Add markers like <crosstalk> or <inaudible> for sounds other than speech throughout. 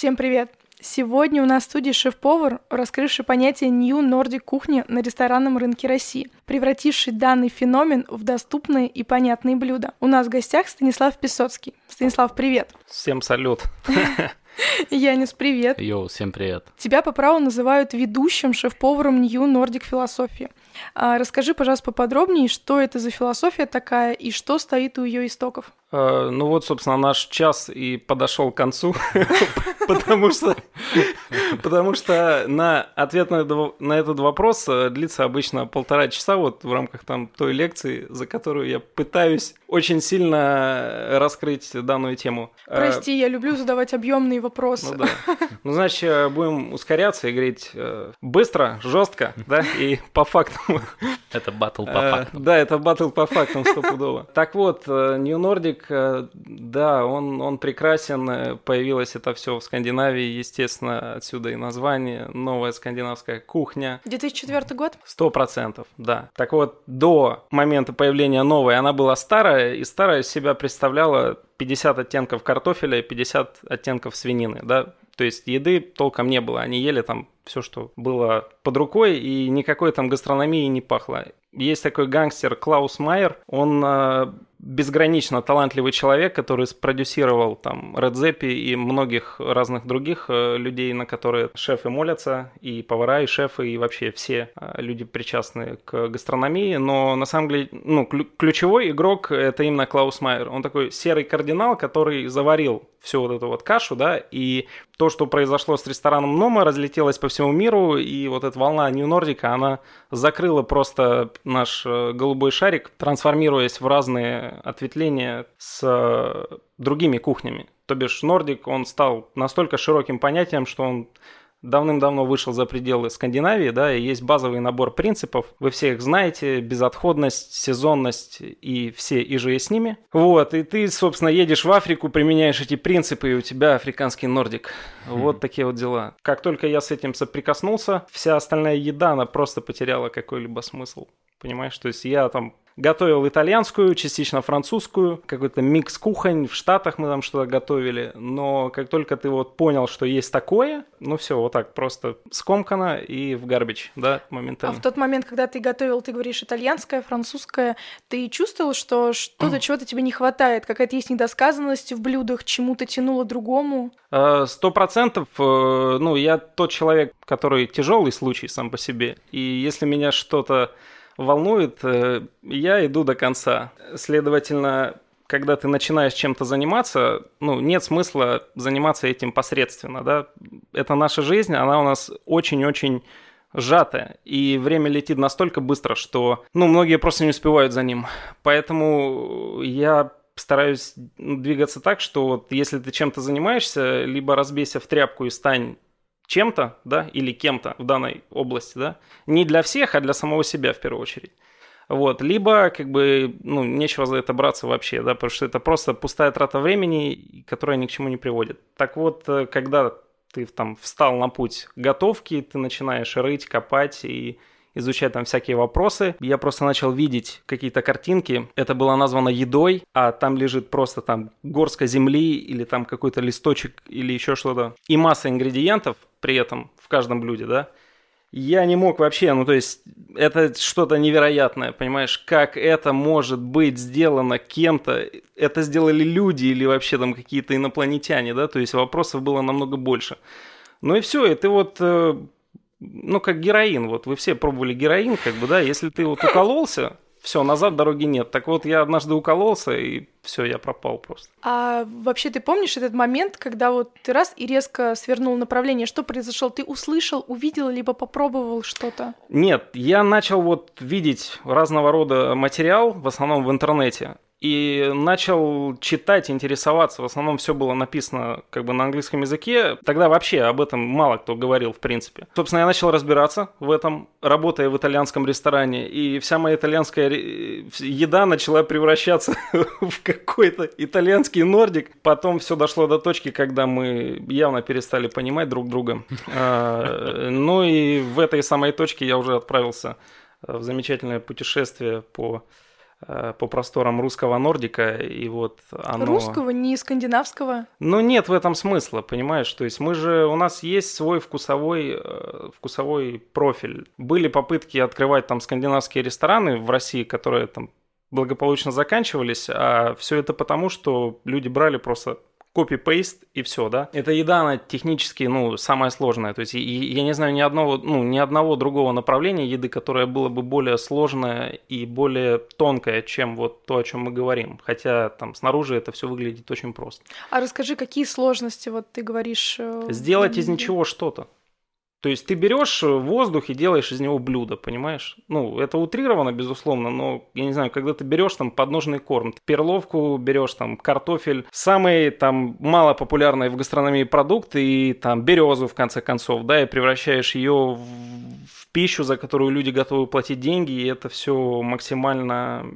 Всем привет! Сегодня у нас в студии шеф-повар, раскрывший понятие New Nordic кухни на ресторанном рынке России, превративший данный феномен в доступные и понятные блюда. У нас в гостях Станислав Песоцкий. Станислав, привет! Всем салют! <laughs> Янис, привет! Йоу, всем привет! Тебя по праву называют ведущим шеф-поваром New Nordic философии. А расскажи, пожалуйста, поподробнее, что это за философия такая и что стоит у ее истоков. Э, ну вот, собственно, наш час и подошел к концу, <laughs> потому что, потому что на ответ на этот вопрос э, длится обычно полтора часа вот в рамках там той лекции, за которую я пытаюсь очень сильно раскрыть данную тему. Э, Прости, я люблю задавать объемные вопросы. Ну да. Ну, значит, будем ускоряться и говорить быстро, жестко, да, и по факту Это батл по э, фактам. Да, это батл по фактам стопудово. Так вот, э, New Nordic, э, да, он, он прекрасен. Появилось это все в Скандинавии, естественно, отсюда и название. Новая скандинавская кухня. 2004 год? Сто процентов, да. Так вот, до момента появления новой она была старая, и старая себя представляла 50 оттенков картофеля и 50 оттенков свинины, да, то есть еды толком не было, они ели там все, что было под рукой, и никакой там гастрономии не пахло. Есть такой гангстер Клаус Майер, он э, безгранично талантливый человек, который спродюсировал там Red Zeppi и многих разных других э, людей, на которые шефы молятся, и повара, и шефы, и вообще все э, люди причастны к гастрономии, но на самом деле, ну, ключевой игрок это именно Клаус Майер. Он такой серый кардинал, который заварил всю вот эту вот кашу, да, и то, что произошло с рестораном Нома, разлетелось по всему миру, и вот эта волна Нью Нордика, она закрыла просто наш э, голубой шарик, трансформируясь в разные ответвления с э, другими кухнями. То бишь Нордик, он стал настолько широким понятием, что он давным-давно вышел за пределы Скандинавии, да, и есть базовый набор принципов. Вы все их знаете, безотходность, сезонность и все и же с ними. Вот, и ты, собственно, едешь в Африку, применяешь эти принципы, и у тебя африканский нордик. Mm-hmm. Вот такие вот дела. Как только я с этим соприкоснулся, вся остальная еда, она просто потеряла какой-либо смысл. Понимаешь, то есть я там Готовил итальянскую, частично французскую, какой-то микс кухонь. В Штатах мы там что-то готовили. Но как только ты вот понял, что есть такое, ну все, вот так просто скомкано и в гарбич, да, моментально. А в тот момент, когда ты готовил, ты говоришь итальянская, французская, ты чувствовал, что что-то, чего-то тебе не хватает? Какая-то есть недосказанность в блюдах, чему-то тянуло другому? Э, сто процентов. Э, ну, я тот человек, который тяжелый случай сам по себе. И если меня что-то волнует, э, я иду до конца. Следовательно, когда ты начинаешь чем-то заниматься, ну, нет смысла заниматься этим посредственно, да. Это наша жизнь, она у нас очень-очень сжатая, и время летит настолько быстро, что, ну, многие просто не успевают за ним. Поэтому я стараюсь двигаться так, что вот если ты чем-то занимаешься, либо разбейся в тряпку и стань чем-то, да, или кем-то в данной области, да, не для всех, а для самого себя в первую очередь. Вот, либо, как бы, ну, нечего за это браться вообще, да, потому что это просто пустая трата времени, которая ни к чему не приводит. Так вот, э, когда ты там встал на путь готовки, ты начинаешь рыть, копать и изучать там всякие вопросы. Я просто начал видеть какие-то картинки. Это было названо едой, а там лежит просто там горстка земли или там какой-то листочек или еще что-то. И масса ингредиентов при этом в каждом блюде, да. Я не мог вообще, ну то есть это что-то невероятное, понимаешь, как это может быть сделано кем-то, это сделали люди или вообще там какие-то инопланетяне, да, то есть вопросов было намного больше. Ну и все, и ты вот э, ну, как героин, вот вы все пробовали героин, как бы, да, если ты вот укололся, все, назад дороги нет. Так вот, я однажды укололся, и все, я пропал просто. А вообще ты помнишь этот момент, когда вот ты раз и резко свернул направление? Что произошло? Ты услышал, увидел, либо попробовал что-то? Нет, я начал вот видеть разного рода материал, в основном в интернете и начал читать, интересоваться. В основном все было написано как бы на английском языке. Тогда вообще об этом мало кто говорил, в принципе. Собственно, я начал разбираться в этом, работая в итальянском ресторане. И вся моя итальянская еда начала превращаться <laughs> в какой-то итальянский нордик. Потом все дошло до точки, когда мы явно перестали понимать друг друга. А, ну и в этой самой точке я уже отправился в замечательное путешествие по по просторам русского Нордика, и вот оно... Русского, не скандинавского? Ну, нет в этом смысла, понимаешь? То есть мы же, у нас есть свой вкусовой, э, вкусовой профиль. Были попытки открывать там скандинавские рестораны в России, которые там благополучно заканчивались, а все это потому, что люди брали просто копи-пейст и все, да. Эта еда, она технически, ну, самая сложная. То есть я не знаю ни одного, ну, ни одного другого направления еды, которое было бы более сложное и более тонкое, чем вот то, о чем мы говорим. Хотя там снаружи это все выглядит очень просто. А расскажи, какие сложности вот ты говоришь? Э, Сделать из ничего что-то. То есть ты берешь воздух и делаешь из него блюдо, понимаешь? Ну, это утрировано, безусловно, но, я не знаю, когда ты берешь там подножный корм, перловку берешь, там, картофель, самый там мало популярный в гастрономии продукт, и там березу, в конце концов, да, и превращаешь ее в пищу, за которую люди готовы платить деньги, и это все максимально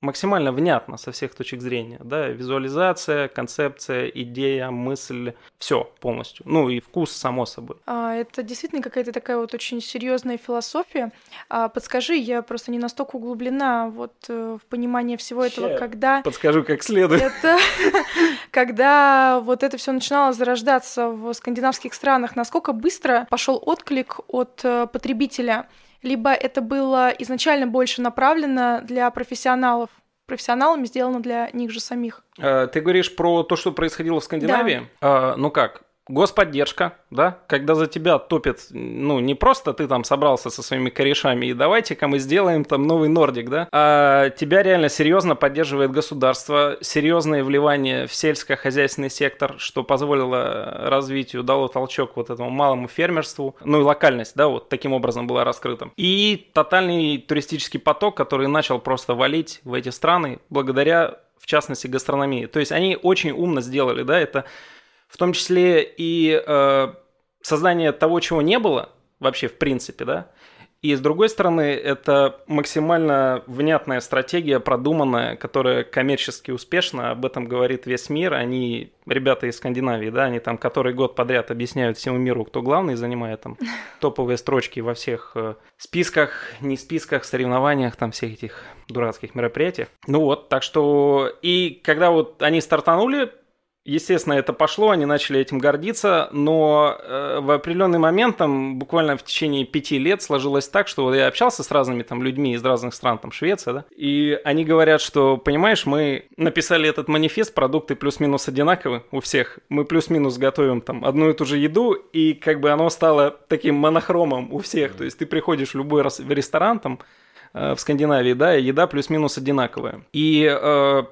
максимально внятно со всех точек зрения, да, визуализация, концепция, идея, мысль, все полностью, ну и вкус само собой. А, это действительно какая-то такая вот очень серьезная философия. А, подскажи, я просто не настолько углублена вот э, в понимание всего этого, Сейчас когда... Подскажу как следует. Это <laughs> когда вот это все начинало зарождаться в скандинавских странах, насколько быстро пошел отклик от э, потребителя? Либо это было изначально больше направлено для профессионалов, профессионалами сделано для них же самих. Э, ты говоришь про то, что происходило в Скандинавии? Да. Ну как? Господдержка, да, когда за тебя топят, ну, не просто ты там собрался со своими корешами и давайте-ка мы сделаем там новый Нордик, да, а тебя реально серьезно поддерживает государство, серьезное вливание в сельскохозяйственный сектор, что позволило развитию, дало толчок вот этому малому фермерству, ну и локальность, да, вот таким образом была раскрыта. И тотальный туристический поток, который начал просто валить в эти страны благодаря, в частности, гастрономии. То есть они очень умно сделали, да, это в том числе и э, создание того, чего не было вообще в принципе, да. И с другой стороны, это максимально внятная стратегия, продуманная, которая коммерчески успешна. Об этом говорит весь мир. Они, ребята из Скандинавии, да, они там который год подряд объясняют всему миру, кто главный, занимает там <laughs> топовые строчки во всех э, списках, не списках, соревнованиях, там всех этих дурацких мероприятиях. Ну вот, так что... И когда вот они стартанули, Естественно, это пошло, они начали этим гордиться, но э, в определенный момент, там, буквально в течение пяти лет сложилось так, что вот я общался с разными там людьми из разных стран, там Швеция, да, и они говорят, что, понимаешь, мы написали этот манифест, продукты плюс-минус одинаковы у всех, мы плюс-минус готовим там одну и ту же еду, и как бы оно стало таким монохромом у всех, то есть ты приходишь в любой раз в ресторан там э, в Скандинавии, да, и еда плюс-минус одинаковая. И э,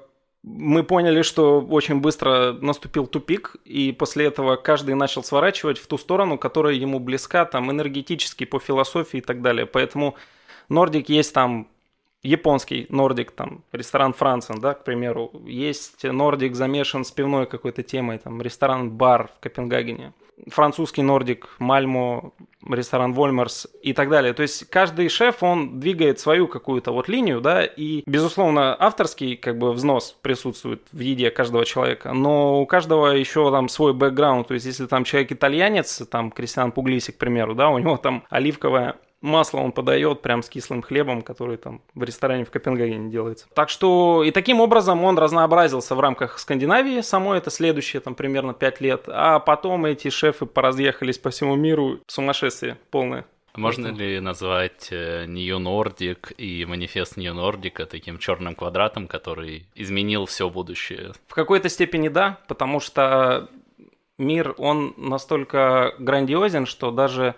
мы поняли, что очень быстро наступил тупик, и после этого каждый начал сворачивать в ту сторону, которая ему близка, там, энергетически, по философии и так далее. Поэтому Нордик есть там японский Нордик, там, ресторан Францен, да, к примеру. Есть Нордик замешан с пивной какой-то темой, там, ресторан-бар в Копенгагене французский Нордик, Мальмо, ресторан Вольмерс и так далее. То есть каждый шеф, он двигает свою какую-то вот линию, да, и, безусловно, авторский как бы взнос присутствует в еде каждого человека, но у каждого еще там свой бэкграунд, то есть если там человек итальянец, там Кристиан Пуглиси, к примеру, да, у него там оливковая масло он подает прям с кислым хлебом, который там в ресторане в Копенгагене делается. Так что и таким образом он разнообразился в рамках Скандинавии, само это следующие там примерно 5 лет, а потом эти шефы поразъехались по всему миру, сумасшествие полное. Можно ли назвать э, New Nordic и манифест New Nordic таким черным квадратом, который изменил все будущее? В какой-то степени да, потому что мир, он настолько грандиозен, что даже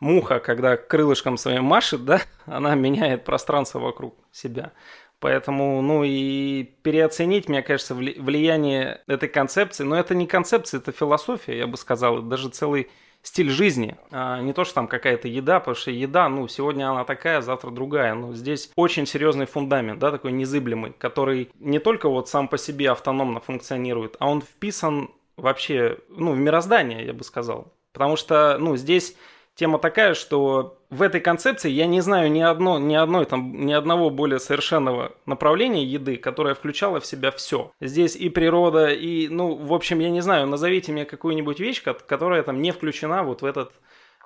муха, когда крылышком своим машет, да, <laughs> она меняет пространство вокруг себя. Поэтому, ну и переоценить, мне кажется, влияние этой концепции, но это не концепция, это философия, я бы сказал, даже целый стиль жизни, а не то, что там какая-то еда, потому что еда, ну, сегодня она такая, завтра другая, но здесь очень серьезный фундамент, да, такой незыблемый, который не только вот сам по себе автономно функционирует, а он вписан вообще, ну, в мироздание, я бы сказал. Потому что, ну, здесь тема такая, что в этой концепции я не знаю ни, одно, ни, одной, там, ни одного более совершенного направления еды, которое включало в себя все. Здесь и природа, и, ну, в общем, я не знаю, назовите мне какую-нибудь вещь, которая там не включена вот в этот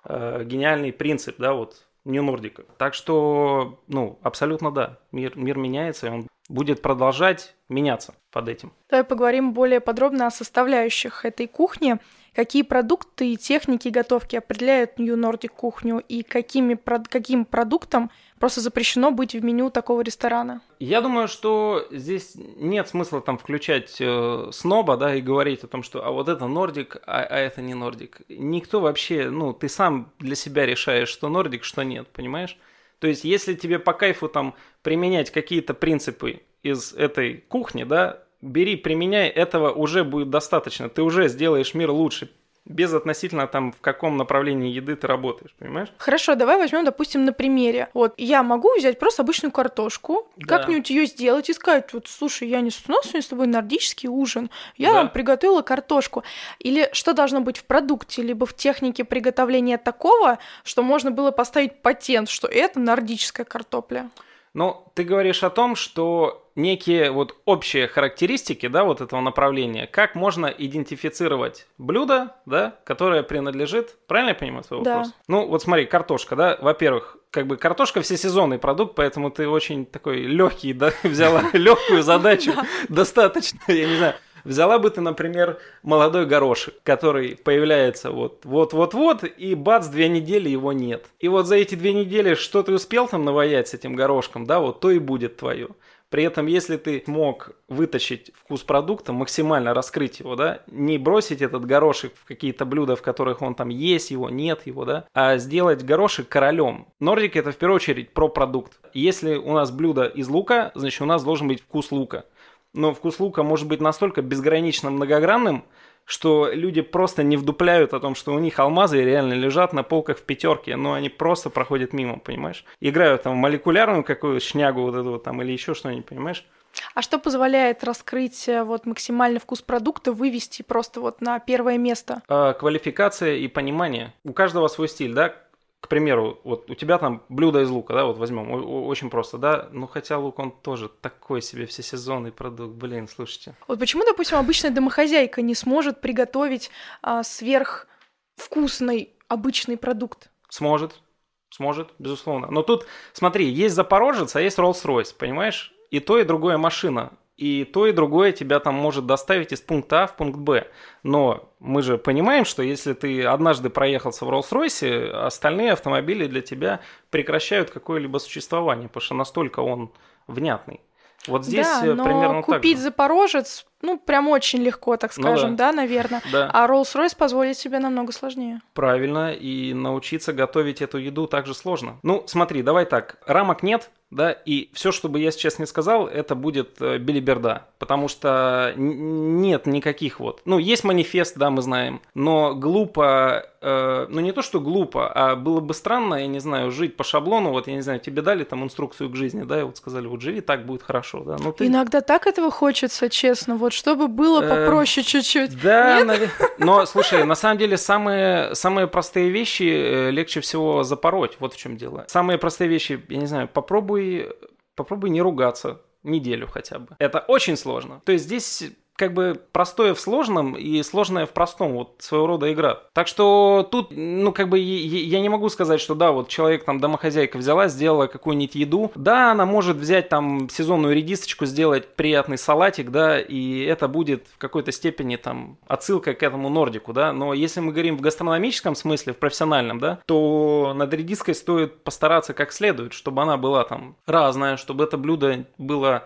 э, гениальный принцип, да, вот New Nordic. Так что, ну, абсолютно да, мир, мир меняется, и он будет продолжать меняться под этим. Давай поговорим более подробно о составляющих этой кухни. Какие продукты и техники готовки определяют New Nordic кухню и какими, каким продуктам просто запрещено быть в меню такого ресторана? Я думаю, что здесь нет смысла там включать э, сноба, да, и говорить о том, что а вот это нордик, а, а это не нордик. Никто вообще, ну, ты сам для себя решаешь, что нордик, что нет, понимаешь? То есть, если тебе по кайфу там применять какие-то принципы из этой кухни, да, бери, применяй, этого уже будет достаточно. Ты уже сделаешь мир лучше без относительно там в каком направлении еды ты работаешь, понимаешь? Хорошо, давай возьмем, допустим, на примере. Вот я могу взять просто обычную картошку, да. как-нибудь ее сделать и сказать, вот, слушай, я не у нас сегодня с тобой нордический ужин, я да. приготовила картошку. Или что должно быть в продукте, либо в технике приготовления такого, что можно было поставить патент, что это нордическая картопля? Ну, ты говоришь о том, что некие вот общие характеристики, да, вот этого направления, как можно идентифицировать блюдо, да, которое принадлежит, правильно я понимаю свой вопрос? Да. Ну, вот смотри, картошка, да, во-первых, как бы картошка всесезонный продукт, поэтому ты очень такой легкий, да, <laughs> взяла легкую задачу, достаточно, я не знаю, Взяла бы ты, например, молодой горошек, который появляется вот вот-вот-вот, и бац, две недели его нет. И вот за эти две недели что ты успел там наваять с этим горошком, да, вот то и будет твое. При этом, если ты мог вытащить вкус продукта, максимально раскрыть его, да, не бросить этот горошек в какие-то блюда, в которых он там есть его, нет его, да, а сделать горошек королем. Нордик это в первую очередь про продукт. Если у нас блюдо из лука, значит у нас должен быть вкус лука но вкус лука может быть настолько безгранично многогранным, что люди просто не вдупляют о том, что у них алмазы реально лежат на полках в пятерке, но они просто проходят мимо, понимаешь? Играют там молекулярную какую-то шнягу вот эту вот там или еще что-нибудь, понимаешь? А что позволяет раскрыть э, вот максимальный вкус продукта, вывести просто вот на первое место? А, квалификация и понимание. У каждого свой стиль, да? К примеру, вот у тебя там блюдо из лука, да, вот возьмем, очень просто, да, ну хотя лук он тоже такой себе всесезонный продукт, блин, слушайте. Вот почему, допустим, обычная домохозяйка не сможет приготовить а, сверхвкусный обычный продукт? Сможет, сможет, безусловно. Но тут, смотри, есть Запорожец, а есть Rolls-Royce, понимаешь? И то, и другое машина и то и другое тебя там может доставить из пункта А в пункт Б. Но мы же понимаем, что если ты однажды проехался в Роллс-Ройсе, остальные автомобили для тебя прекращают какое-либо существование, потому что настолько он внятный. Вот здесь да, э, но примерно купить так же. Запорожец, ну, прям очень легко, так скажем, ну, да. да, наверное. Да. А Rolls-Royce позволит себе намного сложнее. Правильно, и научиться готовить эту еду также сложно. Ну, смотри, давай так, рамок нет, да, и все, что бы я сейчас не сказал, это будет э, билиберда, потому что нет никаких вот, ну, есть манифест, да, мы знаем, но глупо, э, ну, не то, что глупо, а было бы странно, я не знаю, жить по шаблону, вот, я не знаю, тебе дали там инструкцию к жизни, да, и вот сказали, вот живи так, будет хорошо, да, ну, ты... Иногда так этого хочется, честно, вот, чтобы было э, попроще чуть-чуть. Да, но, слушай, на самом деле, самые, самые простые вещи э, легче всего запороть, вот в чем дело. Самые простые вещи, я не знаю, попробуй попробуй, не ругаться неделю хотя бы. Это очень сложно. То есть здесь как бы простое в сложном и сложное в простом, вот своего рода игра. Так что тут, ну, как бы я не могу сказать, что да, вот человек там, домохозяйка взяла, сделала какую-нибудь еду. Да, она может взять там сезонную редисочку, сделать приятный салатик, да, и это будет в какой-то степени там отсылка к этому нордику, да, но если мы говорим в гастрономическом смысле, в профессиональном, да, то над редиской стоит постараться как следует, чтобы она была там разная, чтобы это блюдо было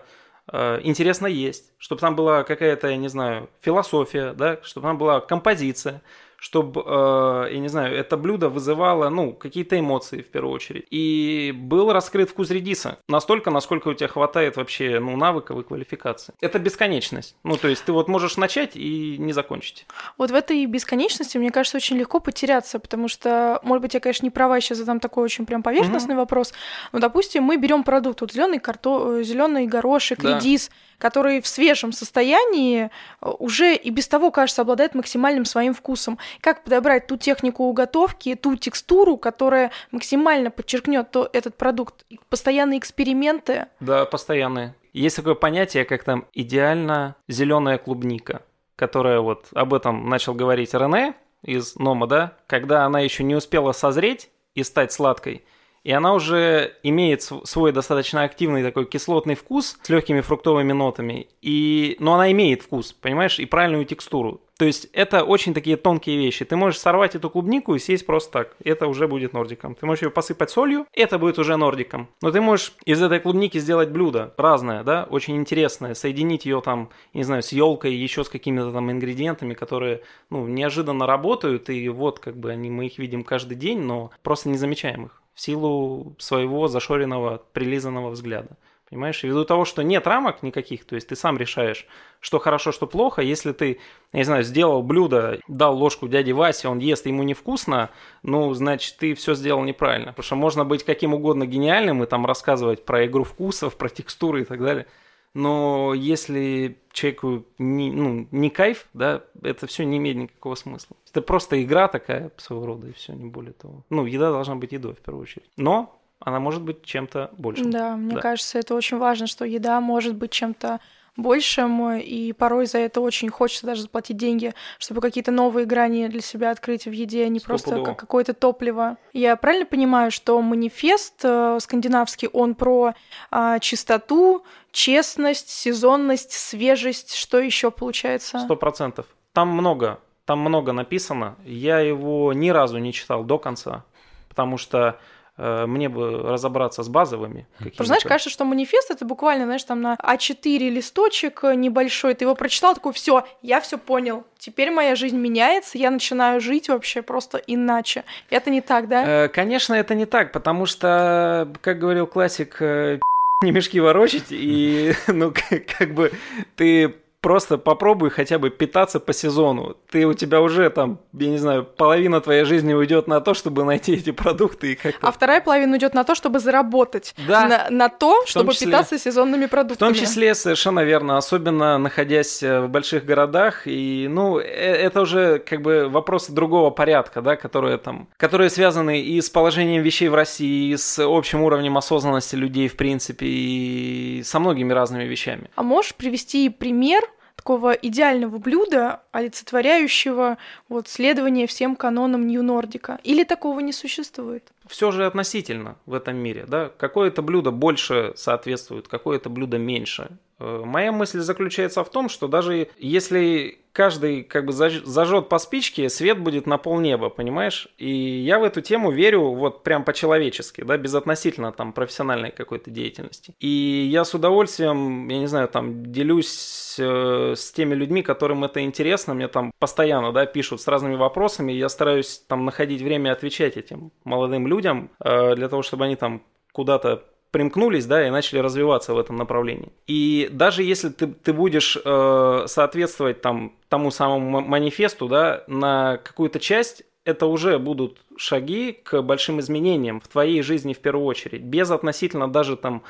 интересно есть, чтобы там была какая-то, я не знаю, философия, да, чтобы там была композиция, чтобы, э, я не знаю, это блюдо вызывало, ну, какие-то эмоции в первую очередь. И был раскрыт вкус редиса. Настолько, насколько у тебя хватает вообще, ну, навыков и квалификации. Это бесконечность. Ну, то есть ты вот можешь начать и не закончить. Вот в этой бесконечности, мне кажется, очень легко потеряться, потому что, может быть, я, конечно, не права, сейчас задам такой очень прям поверхностный mm-hmm. вопрос. Но, допустим, мы берем продукт, вот зеленый карто... зеленый горошек, да. редис, который в свежем состоянии э, уже и без того, кажется, обладает максимальным своим вкусом. Как подобрать ту технику уготовки, ту текстуру, которая максимально подчеркнет то, этот продукт? Постоянные эксперименты? Да, постоянные. Есть такое понятие, как там идеально зеленая клубника, которая вот об этом начал говорить Рене из Нома, да, когда она еще не успела созреть и стать сладкой, и она уже имеет свой достаточно активный такой кислотный вкус с легкими фруктовыми нотами, и... но она имеет вкус, понимаешь, и правильную текстуру. То есть это очень такие тонкие вещи. Ты можешь сорвать эту клубнику и съесть просто так. Это уже будет нордиком. Ты можешь ее посыпать солью, это будет уже нордиком. Но ты можешь из этой клубники сделать блюдо разное, да, очень интересное, соединить ее там, не знаю, с елкой, еще с какими-то там ингредиентами, которые, ну, неожиданно работают, и вот как бы они, мы их видим каждый день, но просто не замечаем их в силу своего зашоренного, прилизанного взгляда. Понимаешь, ввиду того, что нет рамок никаких, то есть ты сам решаешь, что хорошо, что плохо. Если ты, я не знаю, сделал блюдо, дал ложку дяде Васе, он ест, ему невкусно, ну, значит, ты все сделал неправильно. Потому что можно быть каким угодно гениальным и там рассказывать про игру вкусов, про текстуры и так далее. Но если человеку не, ну, не кайф, да, это все не имеет никакого смысла. Это просто игра такая своего рода, и все, не более того. Ну, еда должна быть едой в первую очередь. Но она может быть чем-то большим. Да, мне да. кажется, это очень важно, что еда может быть чем-то большим, и порой за это очень хочется даже заплатить деньги, чтобы какие-то новые грани для себя открыть в еде, а не просто как какое-то топливо. Я правильно понимаю, что манифест э, скандинавский, он про э, чистоту, честность, сезонность, свежесть, что еще получается? Сто процентов. Там много, там много написано. Я его ни разу не читал до конца, потому что мне бы разобраться с базовыми. Просто знаешь, кажется, что манифест это буквально, знаешь, там на А4 листочек небольшой, ты его прочитал, такой, все, я все понял, теперь моя жизнь меняется, я начинаю жить вообще просто иначе. Это не так, да? Э, конечно, это не так, потому что, как говорил классик, э, <laughs> не мешки ворочить, и, <laughs> ну, как бы ты просто попробуй хотя бы питаться по сезону. Ты у тебя уже там, я не знаю, половина твоей жизни уйдет на то, чтобы найти эти продукты и как-то. А вторая половина уйдет на то, чтобы заработать. Да. На, на то, чтобы числе, питаться сезонными продуктами. В том числе, совершенно верно, особенно находясь э, в больших городах. И, ну, э, это уже как бы вопросы другого порядка, да, которые там, которые связаны и с положением вещей в России, и с общим уровнем осознанности людей, в принципе, и со многими разными вещами. А можешь привести пример такого идеального блюда, олицетворяющего вот следование всем канонам Нью-Нордика? Или такого не существует? Все же относительно в этом мире, да? Какое-то блюдо больше соответствует, какое-то блюдо меньше. Э, моя мысль заключается в том, что даже если каждый как бы зажжет по спичке, свет будет на полнеба, понимаешь? И я в эту тему верю вот прям по-человечески, да, безотносительно там профессиональной какой-то деятельности. И я с удовольствием, я не знаю, там делюсь э, с теми людьми, которым это интересно, мне там постоянно, да, пишут с разными вопросами, я стараюсь там находить время отвечать этим молодым людям э, для того, чтобы они там куда-то примкнулись, да, и начали развиваться в этом направлении. И даже если ты, ты будешь э, соответствовать там тому самому манифесту, да, на какую-то часть, это уже будут шаги к большим изменениям в твоей жизни в первую очередь, без относительно даже там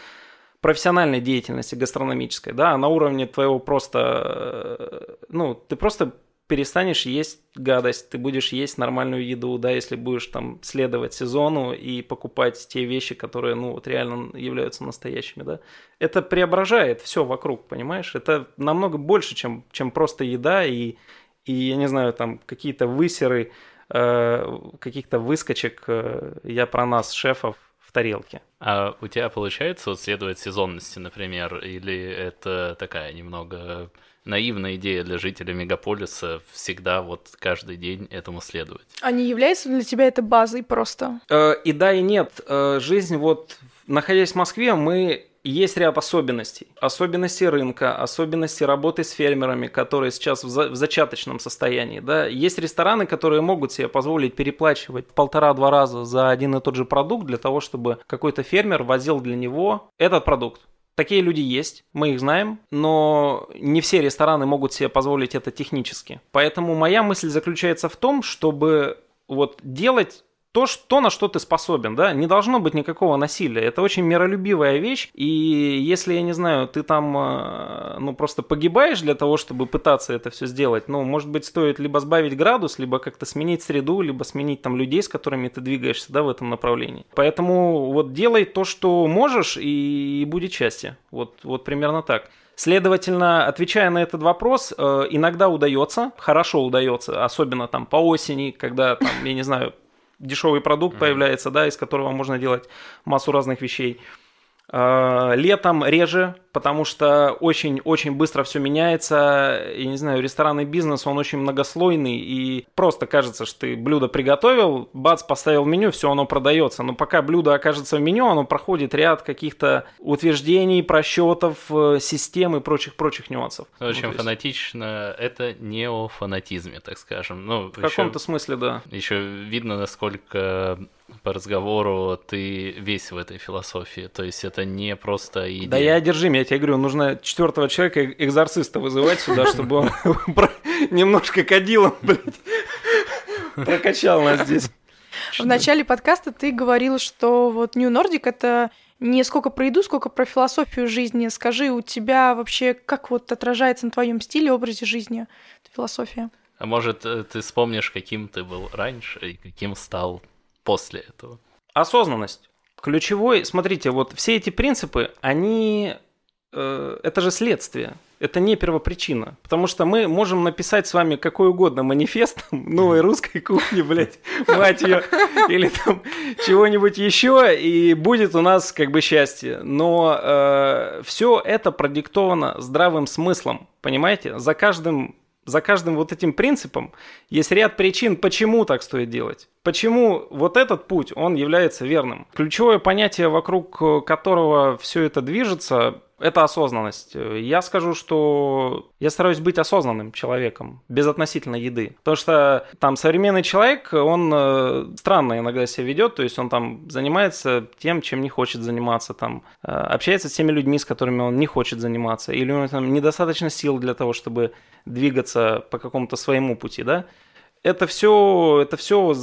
профессиональной деятельности гастрономической, да, а на уровне твоего просто, э, ну, ты просто перестанешь есть гадость, ты будешь есть нормальную еду, да, если будешь там следовать сезону и покупать те вещи, которые, ну, вот реально являются настоящими, да. Это преображает все вокруг, понимаешь? Это намного больше, чем, чем просто еда и, и, я не знаю, там какие-то высеры, э, каких-то выскочек, э, я про нас, шефов, в тарелке. А у тебя получается вот следовать сезонности, например, или это такая немного наивная идея для жителей мегаполиса всегда вот каждый день этому следовать. А не является для тебя это базой просто? Э, и да, и нет. Э, жизнь вот, находясь в Москве, мы есть ряд особенностей. Особенности рынка, особенности работы с фермерами, которые сейчас в, за, в зачаточном состоянии. Да? Есть рестораны, которые могут себе позволить переплачивать полтора-два раза за один и тот же продукт для того, чтобы какой-то фермер возил для него этот продукт. Такие люди есть, мы их знаем, но не все рестораны могут себе позволить это технически. Поэтому моя мысль заключается в том, чтобы вот делать то, что, на что ты способен, да, не должно быть никакого насилия. Это очень миролюбивая вещь, и если, я не знаю, ты там, э, ну, просто погибаешь для того, чтобы пытаться это все сделать, ну, может быть, стоит либо сбавить градус, либо как-то сменить среду, либо сменить там людей, с которыми ты двигаешься, да, в этом направлении. Поэтому вот делай то, что можешь, и, будет счастье. Вот, вот примерно так. Следовательно, отвечая на этот вопрос, э, иногда удается, хорошо удается, особенно там по осени, когда там, я не знаю, дешевый продукт mm-hmm. появляется, да, из которого можно делать массу разных вещей. Э, летом реже, потому что очень-очень быстро все меняется. Я не знаю, ресторанный бизнес, он очень многослойный, и просто кажется, что ты блюдо приготовил, бац, поставил в меню, все, оно продается. Но пока блюдо окажется в меню, оно проходит ряд каких-то утверждений, просчетов, э, систем и прочих-прочих нюансов. Очень ну, фанатично. Это не о фанатизме, так скажем. Ну, в каком-то смысле, да. Еще видно, насколько по разговору ты весь в этой философии. То есть это не просто идея. Да я одержим, я тебе говорю, нужно четвертого человека, экзорциста вызывать сюда, чтобы он <laughs> немножко кадилом, блядь, <laughs> прокачал нас здесь. В начале подкаста ты говорил, что вот New Nordic — это не сколько про еду, сколько про философию жизни. Скажи, у тебя вообще как вот отражается на твоем стиле, образе жизни философия? А может, э, ты вспомнишь, каким ты был раньше и каким стал после этого? Осознанность. Ключевой, смотрите, вот все эти принципы, они, это же следствие, это не первопричина, потому что мы можем написать с вами какой угодно манифест <laughs> новой русской кухни, блядь, <laughs> мать ее, или там чего-нибудь еще, и будет у нас как бы счастье. Но э, все это продиктовано здравым смыслом, понимаете? За каждым за каждым вот этим принципом есть ряд причин, почему так стоит делать. Почему вот этот путь, он является верным. Ключевое понятие, вокруг которого все это движется, это осознанность. Я скажу, что я стараюсь быть осознанным человеком, без относительно еды. Потому что там современный человек, он э, странно иногда себя ведет, то есть он там занимается тем, чем не хочет заниматься, там э, общается с теми людьми, с которыми он не хочет заниматься, или у него там недостаточно сил для того, чтобы двигаться по какому-то своему пути, да это все, это все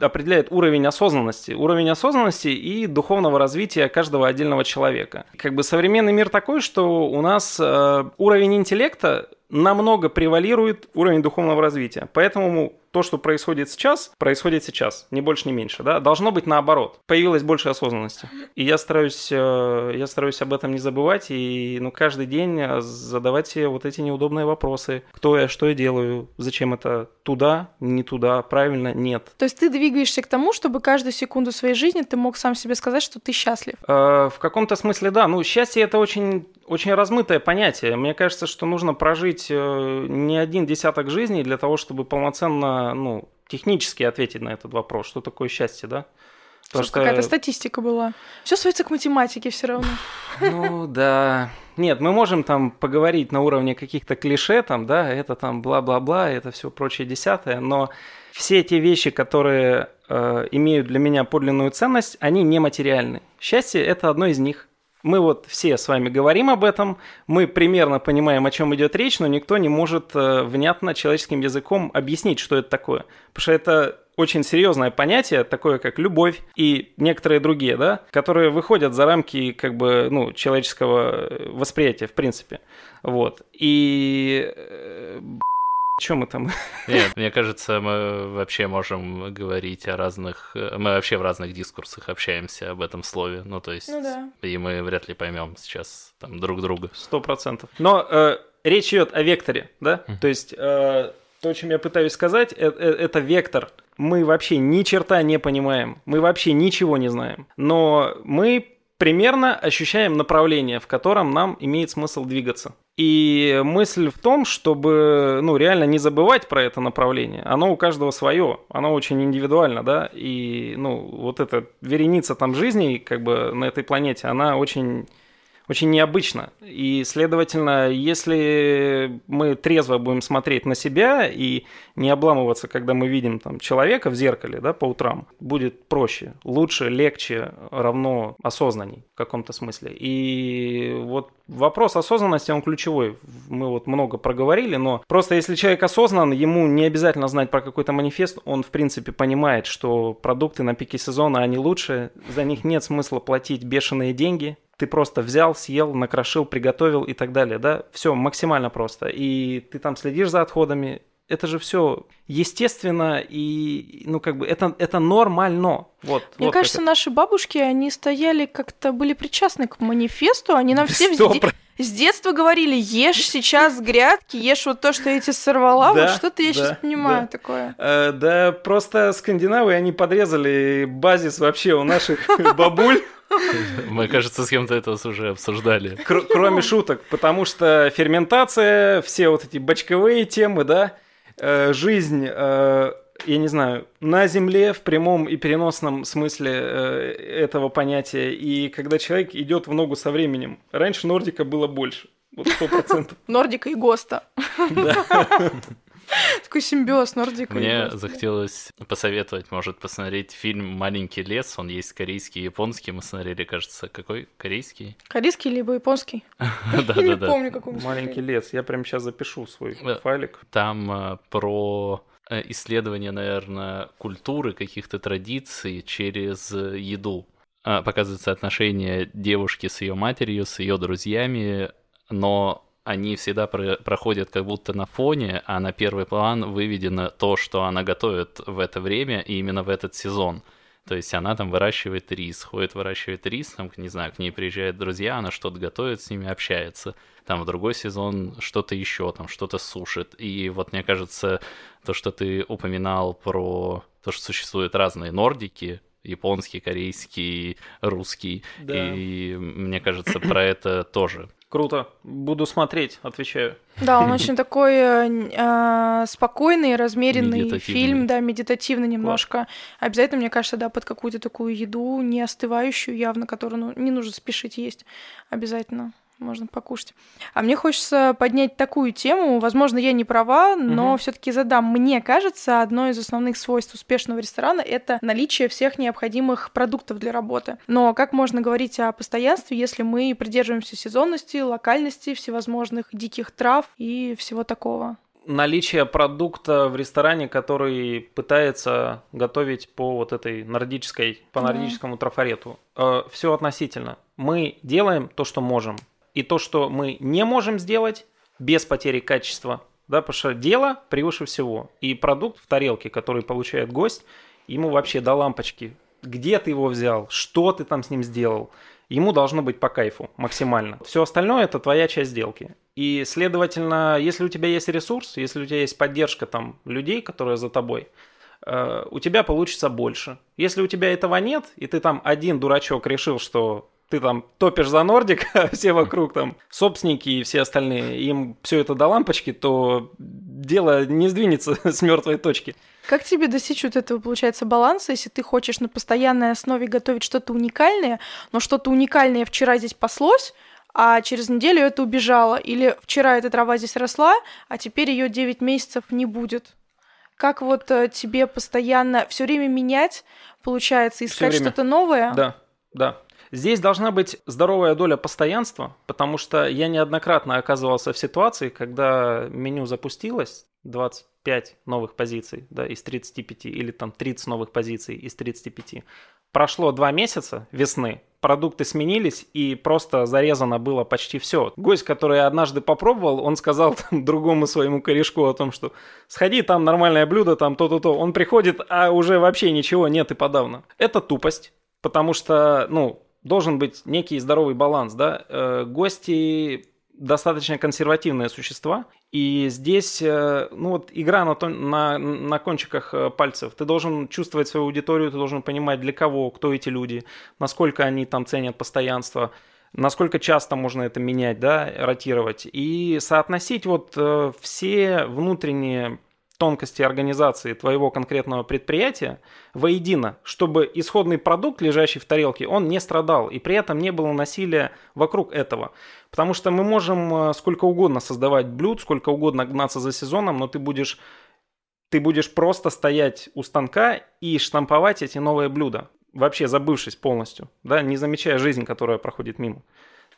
определяет уровень осознанности, уровень осознанности и духовного развития каждого отдельного человека. Как бы современный мир такой, что у нас э, уровень интеллекта намного превалирует уровень духовного развития. Поэтому то, что происходит сейчас, происходит сейчас, ни больше, ни меньше, да, должно быть наоборот. Появилось больше осознанности. И я стараюсь, э, я стараюсь об этом не забывать и, ну, каждый день э, задавать себе вот эти неудобные вопросы. Кто я, что я делаю, зачем это туда, не туда, правильно, нет. То есть ты двигаешься к тому, чтобы каждую секунду своей жизни ты мог сам себе сказать, что ты счастлив? Э, в каком-то смысле, да. Ну, счастье это очень очень размытое понятие. Мне кажется, что нужно прожить не один десяток жизней для того, чтобы полноценно ну, технически ответить на этот вопрос, что такое счастье, да? Потому что какая-то статистика была. Все сводится к математике все равно. Ну да. Нет, мы можем там поговорить на уровне каких-то клише, там, да, это там бла-бла-бла, это все прочее десятое, но все те вещи, которые э, имеют для меня подлинную ценность, они нематериальны. Счастье – это одно из них мы вот все с вами говорим об этом, мы примерно понимаем, о чем идет речь, но никто не может э, внятно человеческим языком объяснить, что это такое. Потому что это очень серьезное понятие, такое как любовь и некоторые другие, да, которые выходят за рамки как бы, ну, человеческого восприятия, в принципе. Вот. И э, чем мы там? Нет, мне кажется, мы вообще можем говорить о разных... Мы вообще в разных дискурсах общаемся об этом слове. Ну, то есть... Ну, да. И мы вряд ли поймем сейчас там друг друга. Сто процентов. Но э, речь идет о векторе, да? Mm. То есть... Э, то, чем я пытаюсь сказать, это, э, это вектор. Мы вообще ни черта не понимаем, мы вообще ничего не знаем. Но мы примерно ощущаем направление, в котором нам имеет смысл двигаться. И мысль в том, чтобы ну, реально не забывать про это направление. Оно у каждого свое, оно очень индивидуально, да, и ну, вот эта вереница там жизней как бы на этой планете, она очень очень необычно. И, следовательно, если мы трезво будем смотреть на себя и не обламываться, когда мы видим там человека в зеркале, да, по утрам, будет проще, лучше, легче, равно осознанней в каком-то смысле. И вот вопрос осознанности, он ключевой. Мы вот много проговорили, но просто если человек осознан, ему не обязательно знать про какой-то манифест, он в принципе понимает, что продукты на пике сезона, они лучше, за них нет смысла платить бешеные деньги, ты просто взял, съел, накрошил, приготовил и так далее, да, все максимально просто. И ты там следишь за отходами, это же все естественно и, ну, как бы, это, это нормально. Вот, Мне вот кажется, это. наши бабушки, они стояли как-то, были причастны к манифесту, они нам <laughs> все везде, С детства говорили, ешь сейчас грядки, ешь вот то, что я тебе сорвала, Да, вот что-то я да, сейчас понимаю да. такое. Э, Да просто скандинавы, они подрезали базис вообще у наших <laughs> бабуль. Мы, кажется, с кем-то это уже обсуждали. Кр- кроме шуток, потому что ферментация, все вот эти бочковые темы, да, э, жизнь, э, я не знаю, на Земле в прямом и переносном смысле э, этого понятия, и когда человек идет в ногу со временем. Раньше Нордика было больше, вот сто процентов. <laughs> Нордика и Госта. <laughs> Такой симбиоз Нордика Мне захотелось посоветовать, может, посмотреть фильм «Маленький лес». Он есть корейский и японский. Мы смотрели, кажется, какой? Корейский? Корейский либо японский? <laughs> Я не Да-да-да. помню, какой Маленький лес, я прям сейчас запишу свой файлик. Там э, про исследование, наверное, культуры, каких-то традиций через э, еду. А, Показывается отношение девушки с ее матерью, с ее друзьями, но они всегда про- проходят как будто на фоне, а на первый план выведено то, что она готовит в это время и именно в этот сезон. То есть она там выращивает рис, ходит, выращивает рис, там, не знаю, к ней приезжают друзья, она что-то готовит, с ними общается. Там в другой сезон что-то еще, там что-то сушит. И вот мне кажется, то, что ты упоминал про то, что существуют разные нордики, японский, корейский, русский. Да. И мне кажется, про это тоже. Круто, буду смотреть, отвечаю. Да, он очень <laughs> такой э, э, спокойный, размеренный фильм, да, медитативный немножко. Обязательно, мне кажется, да, под какую-то такую еду, не остывающую явно, которую ну, не нужно спешить есть. Обязательно можно покушать. А мне хочется поднять такую тему. Возможно, я не права, но Мгм. все-таки задам. Мне кажется, одно из основных свойств успешного ресторана это наличие всех необходимых продуктов для работы. Но как можно говорить о постоянстве, если мы придерживаемся сезонности, локальности, всевозможных диких трав и всего такого? наличие продукта в ресторане, который пытается готовить по вот этой нордической, по нордическому трафарету. все относительно. Мы делаем то, что можем. И то, что мы не можем сделать без потери качества, да, потому что дело превыше всего. И продукт в тарелке, который получает гость, ему вообще до лампочки. Где ты его взял? Что ты там с ним сделал? Ему должно быть по кайфу максимально. Все остальное это твоя часть сделки. И, следовательно, если у тебя есть ресурс, если у тебя есть поддержка там людей, которые за тобой, э, у тебя получится больше. Если у тебя этого нет, и ты там один дурачок решил, что ты там топишь за Нордик, <laughs> а все вокруг там собственники и все остальные, им все это до лампочки, то дело не сдвинется <laughs> с мертвой точки. Как тебе достичь вот этого, получается, баланса, если ты хочешь на постоянной основе готовить что-то уникальное, но что-то уникальное вчера здесь паслось, а через неделю это убежало, или вчера эта трава здесь росла, а теперь ее 9 месяцев не будет? Как вот э, тебе постоянно все время менять, получается, искать время. что-то новое? Да, да. Здесь должна быть здоровая доля постоянства, потому что я неоднократно оказывался в ситуации, когда меню запустилось, 25 новых позиций да, из 35, или там 30 новых позиций из 35. Прошло два месяца весны, продукты сменились, и просто зарезано было почти все. Гость, который однажды попробовал, он сказал <laughs> там, другому своему корешку о том, что сходи, там нормальное блюдо, там то-то-то. Он приходит, а уже вообще ничего нет и подавно. Это тупость, потому что, ну, должен быть некий здоровый баланс, да. Э, гости достаточно консервативные существа, и здесь, э, ну вот, игра на, тон- на, на кончиках э, пальцев. Ты должен чувствовать свою аудиторию, ты должен понимать, для кого, кто эти люди, насколько они там ценят постоянство, насколько часто можно это менять, да, ротировать, и соотносить вот э, все внутренние тонкости организации твоего конкретного предприятия воедино, чтобы исходный продукт, лежащий в тарелке, он не страдал, и при этом не было насилия вокруг этого. Потому что мы можем э, сколько угодно создавать блюд, сколько угодно гнаться за сезоном, но ты будешь, ты будешь просто стоять у станка и штамповать эти новые блюда, вообще забывшись полностью, да, не замечая жизнь, которая проходит мимо.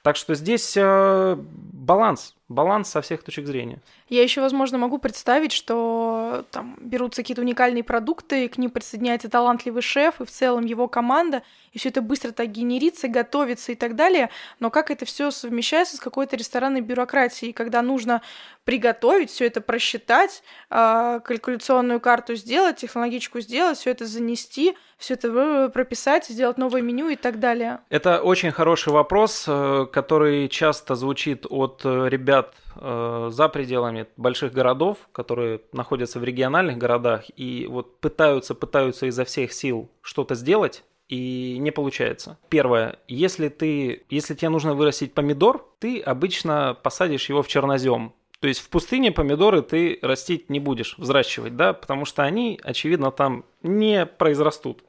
Так что здесь э, баланс. Баланс со всех точек зрения. Я еще, возможно, могу представить, что там берутся какие-то уникальные продукты, к ним присоединяется талантливый шеф и в целом его команда, и все это быстро так генерится, готовится и так далее. Но как это все совмещается с какой-то ресторанной бюрократией, когда нужно приготовить, все это просчитать, а, калькуляционную карту сделать, технологичку сделать, все это занести, все это прописать, сделать новое меню и так далее? Это очень хороший вопрос, э, который часто звучит от э, ребят э, за пределами больших городов, которые находятся в региональных городах и вот пытаются, пытаются изо всех сил что-то сделать, и не получается. Первое, если ты, если тебе нужно вырастить помидор, ты обычно посадишь его в чернозем. То есть в пустыне помидоры ты растить не будешь, взращивать, да, потому что они, очевидно, там не произрастут.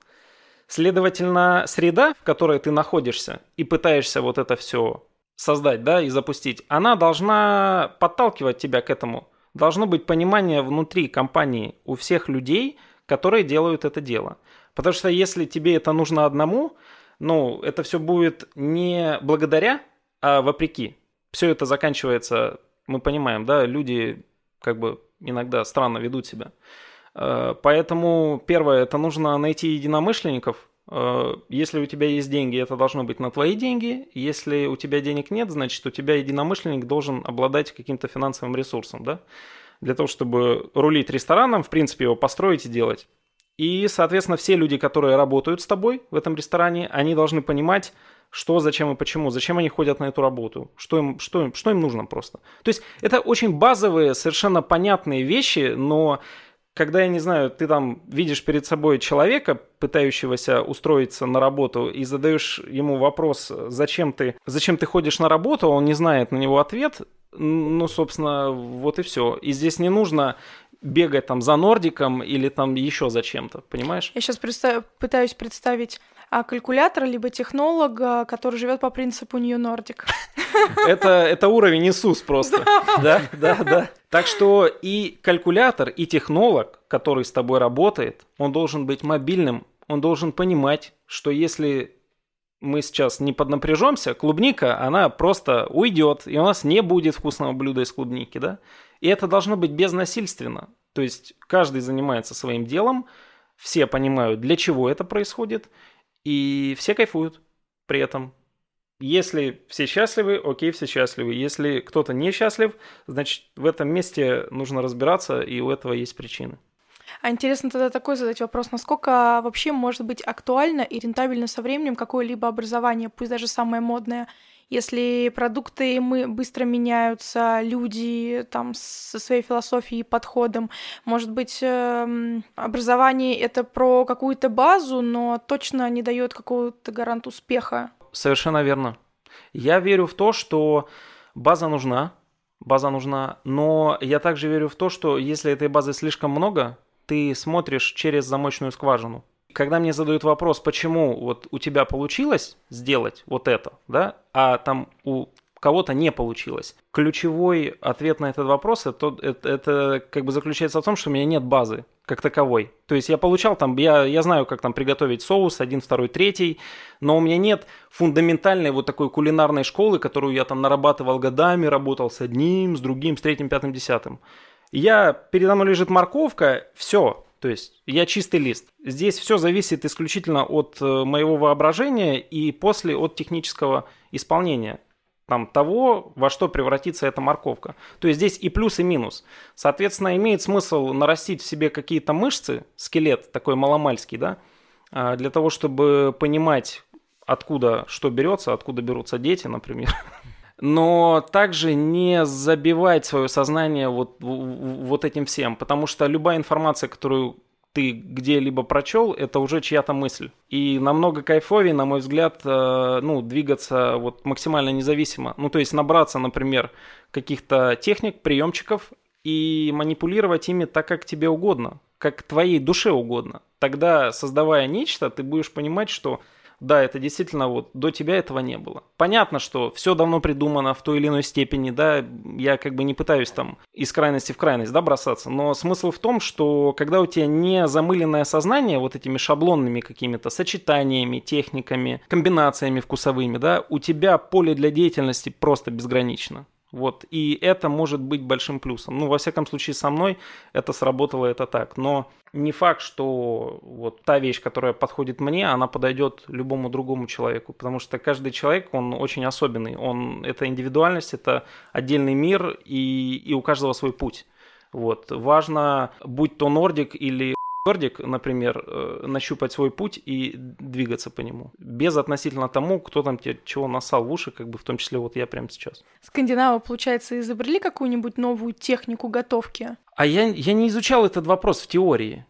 Следовательно, среда, в которой ты находишься и пытаешься вот это все создать, да, и запустить, она должна подталкивать тебя к этому. Должно быть понимание внутри компании у всех людей, которые делают это дело. Потому что если тебе это нужно одному, ну, это все будет не благодаря, а вопреки. Все это заканчивается, мы понимаем, да, люди как бы иногда странно ведут себя. Э, поэтому первое, это нужно найти единомышленников. Э, если у тебя есть деньги, это должно быть на твои деньги. Если у тебя денег нет, значит, у тебя единомышленник должен обладать каким-то финансовым ресурсом, да? Для того, чтобы рулить рестораном, в принципе, его построить и делать. И, соответственно, все люди, которые работают с тобой в этом ресторане, они должны понимать, что, зачем и почему, зачем они ходят на эту работу, что им, что им, что им нужно просто. То есть это очень базовые, совершенно понятные вещи, но когда, я не знаю, ты там видишь перед собой человека, пытающегося устроиться на работу, и задаешь ему вопрос, зачем ты, зачем ты ходишь на работу, он не знает на него ответ, ну, собственно, вот и все. И здесь не нужно бегать там за Нордиком или там еще за чем-то, понимаешь? Я сейчас представ... пытаюсь представить калькулятора, либо технолога, который живет по принципу New Nordic. Это, это уровень Иисус просто. Да, да, да. Так что и калькулятор, и технолог, который с тобой работает, он должен быть мобильным, он должен понимать, что если мы сейчас не поднапряжемся, клубника, она просто уйдет, и у нас не будет вкусного блюда из клубники, да? И это должно быть безнасильственно. То есть каждый занимается своим делом, все понимают, для чего это происходит, и все кайфуют при этом. Если все счастливы, окей, все счастливы. Если кто-то не счастлив, значит, в этом месте нужно разбираться, и у этого есть причины. А интересно тогда такой задать вопрос, насколько вообще может быть актуально и рентабельно со временем какое-либо образование, пусть даже самое модное, если продукты мы быстро меняются, люди там со своей философией и подходом, может быть, эм, образование это про какую-то базу, но точно не дает какого-то гарант успеха. Совершенно верно. Я верю в то, что база нужна, база нужна, но я также верю в то, что если этой базы слишком много, ты смотришь через замочную скважину. Когда мне задают вопрос, почему вот у тебя получилось сделать вот это, да, а там у кого-то не получилось. Ключевой ответ на этот вопрос это, это, это как бы заключается в том, что у меня нет базы как таковой. То есть я получал там, я, я знаю, как там приготовить соус, один, второй, третий, но у меня нет фундаментальной вот такой кулинарной школы, которую я там нарабатывал годами, работал с одним, с другим, с третьим, пятым, десятым. Я, передо мной лежит морковка, все, то есть я чистый лист. Здесь все зависит исключительно от э, моего воображения и после от технического исполнения там, того, во что превратится эта морковка. То есть здесь и плюс, и минус. Соответственно, имеет смысл нарастить в себе какие-то мышцы, скелет такой маломальский, да, а, для того, чтобы понимать, откуда что берется, откуда берутся дети, например. <laughs> но также не забивать свое сознание вот, вот этим всем, потому что любая информация, которую ты где-либо прочел, это уже чья-то мысль. И намного кайфовее, на мой взгляд, э, ну, двигаться вот максимально независимо. Ну, то есть набраться, например, каких-то техник, приемчиков и манипулировать ими так, как тебе угодно, как твоей душе угодно. Тогда, создавая нечто, ты будешь понимать, что да, это действительно вот до тебя этого не было. Понятно, что все давно придумано в той или иной степени, да, я как бы не пытаюсь там из крайности в крайность, да, бросаться, но смысл в том, что когда у тебя не замыленное сознание вот этими шаблонными какими-то сочетаниями, техниками, комбинациями вкусовыми, да, у тебя поле для деятельности просто безгранично. Вот. И это может быть большим плюсом. Ну, во всяком случае, со мной это сработало это так. Но не факт, что вот та вещь, которая подходит мне, она подойдет любому другому человеку. Потому что каждый человек, он очень особенный. Он, это индивидуальность, это отдельный мир, и, и у каждого свой путь. Вот. Важно, будь то нордик или Нордик, например, э, нащупать свой путь и двигаться по нему. Без относительно тому, кто там тебе чего насал в уши, как бы в том числе вот я прямо сейчас. Скандинавы, получается, изобрели какую-нибудь новую технику готовки? А я, я не изучал этот вопрос в теории.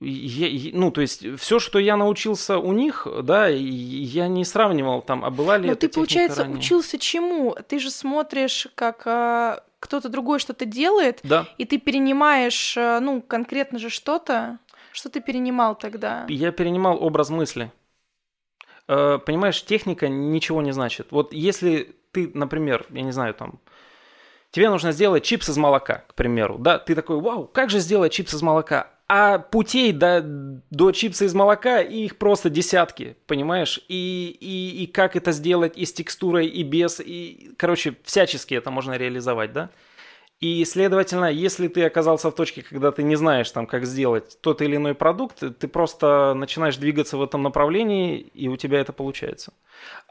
Я, ну, то есть, все, что я научился у них, да, я не сравнивал там, а была ли Но ты, получается, ранее. учился чему? Ты же смотришь, как а, кто-то другой что-то делает, да. и ты перенимаешь, а, ну, конкретно же что-то. Что ты перенимал тогда? Я перенимал образ мысли. Э, понимаешь, техника ничего не значит. Вот если ты, например, я не знаю, там, тебе нужно сделать чипс из молока, к примеру, да, ты такой, вау, как же сделать чипс из молока? А путей до, до чипса из молока их просто десятки, понимаешь? И, и, и как это сделать и с текстурой, и без, и, короче, всячески это можно реализовать, да? И, следовательно, если ты оказался в точке, когда ты не знаешь, там, как сделать тот или иной продукт, ты просто начинаешь двигаться в этом направлении, и у тебя это получается.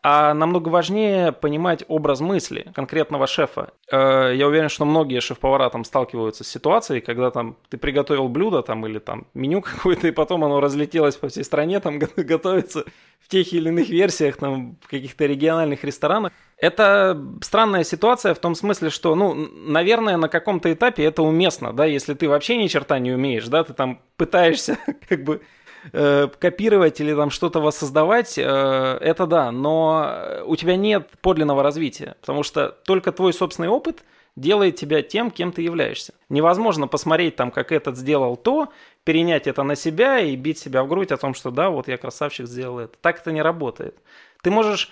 А намного важнее понимать образ мысли конкретного шефа. Э, я уверен, что многие шеф-повара там сталкиваются с ситуацией, когда там ты приготовил блюдо там или там меню <laughs> какое-то, и потом оно разлетелось по всей стране, там <laughs> готовится в тех или иных версиях, там в каких-то региональных ресторанах. Это странная ситуация в том смысле, что, ну, наверное, на каком-то этапе это уместно, да, если ты вообще ни черта не умеешь, да, ты там пытаешься <laughs> как бы э, копировать или там что-то воссоздавать, э, это да, но у тебя нет подлинного развития, потому что только твой собственный опыт делает тебя тем, кем ты являешься. Невозможно посмотреть там, как этот сделал то, перенять это на себя и бить себя в грудь о том, что да, вот я красавчик сделал это. Так это не работает. Ты можешь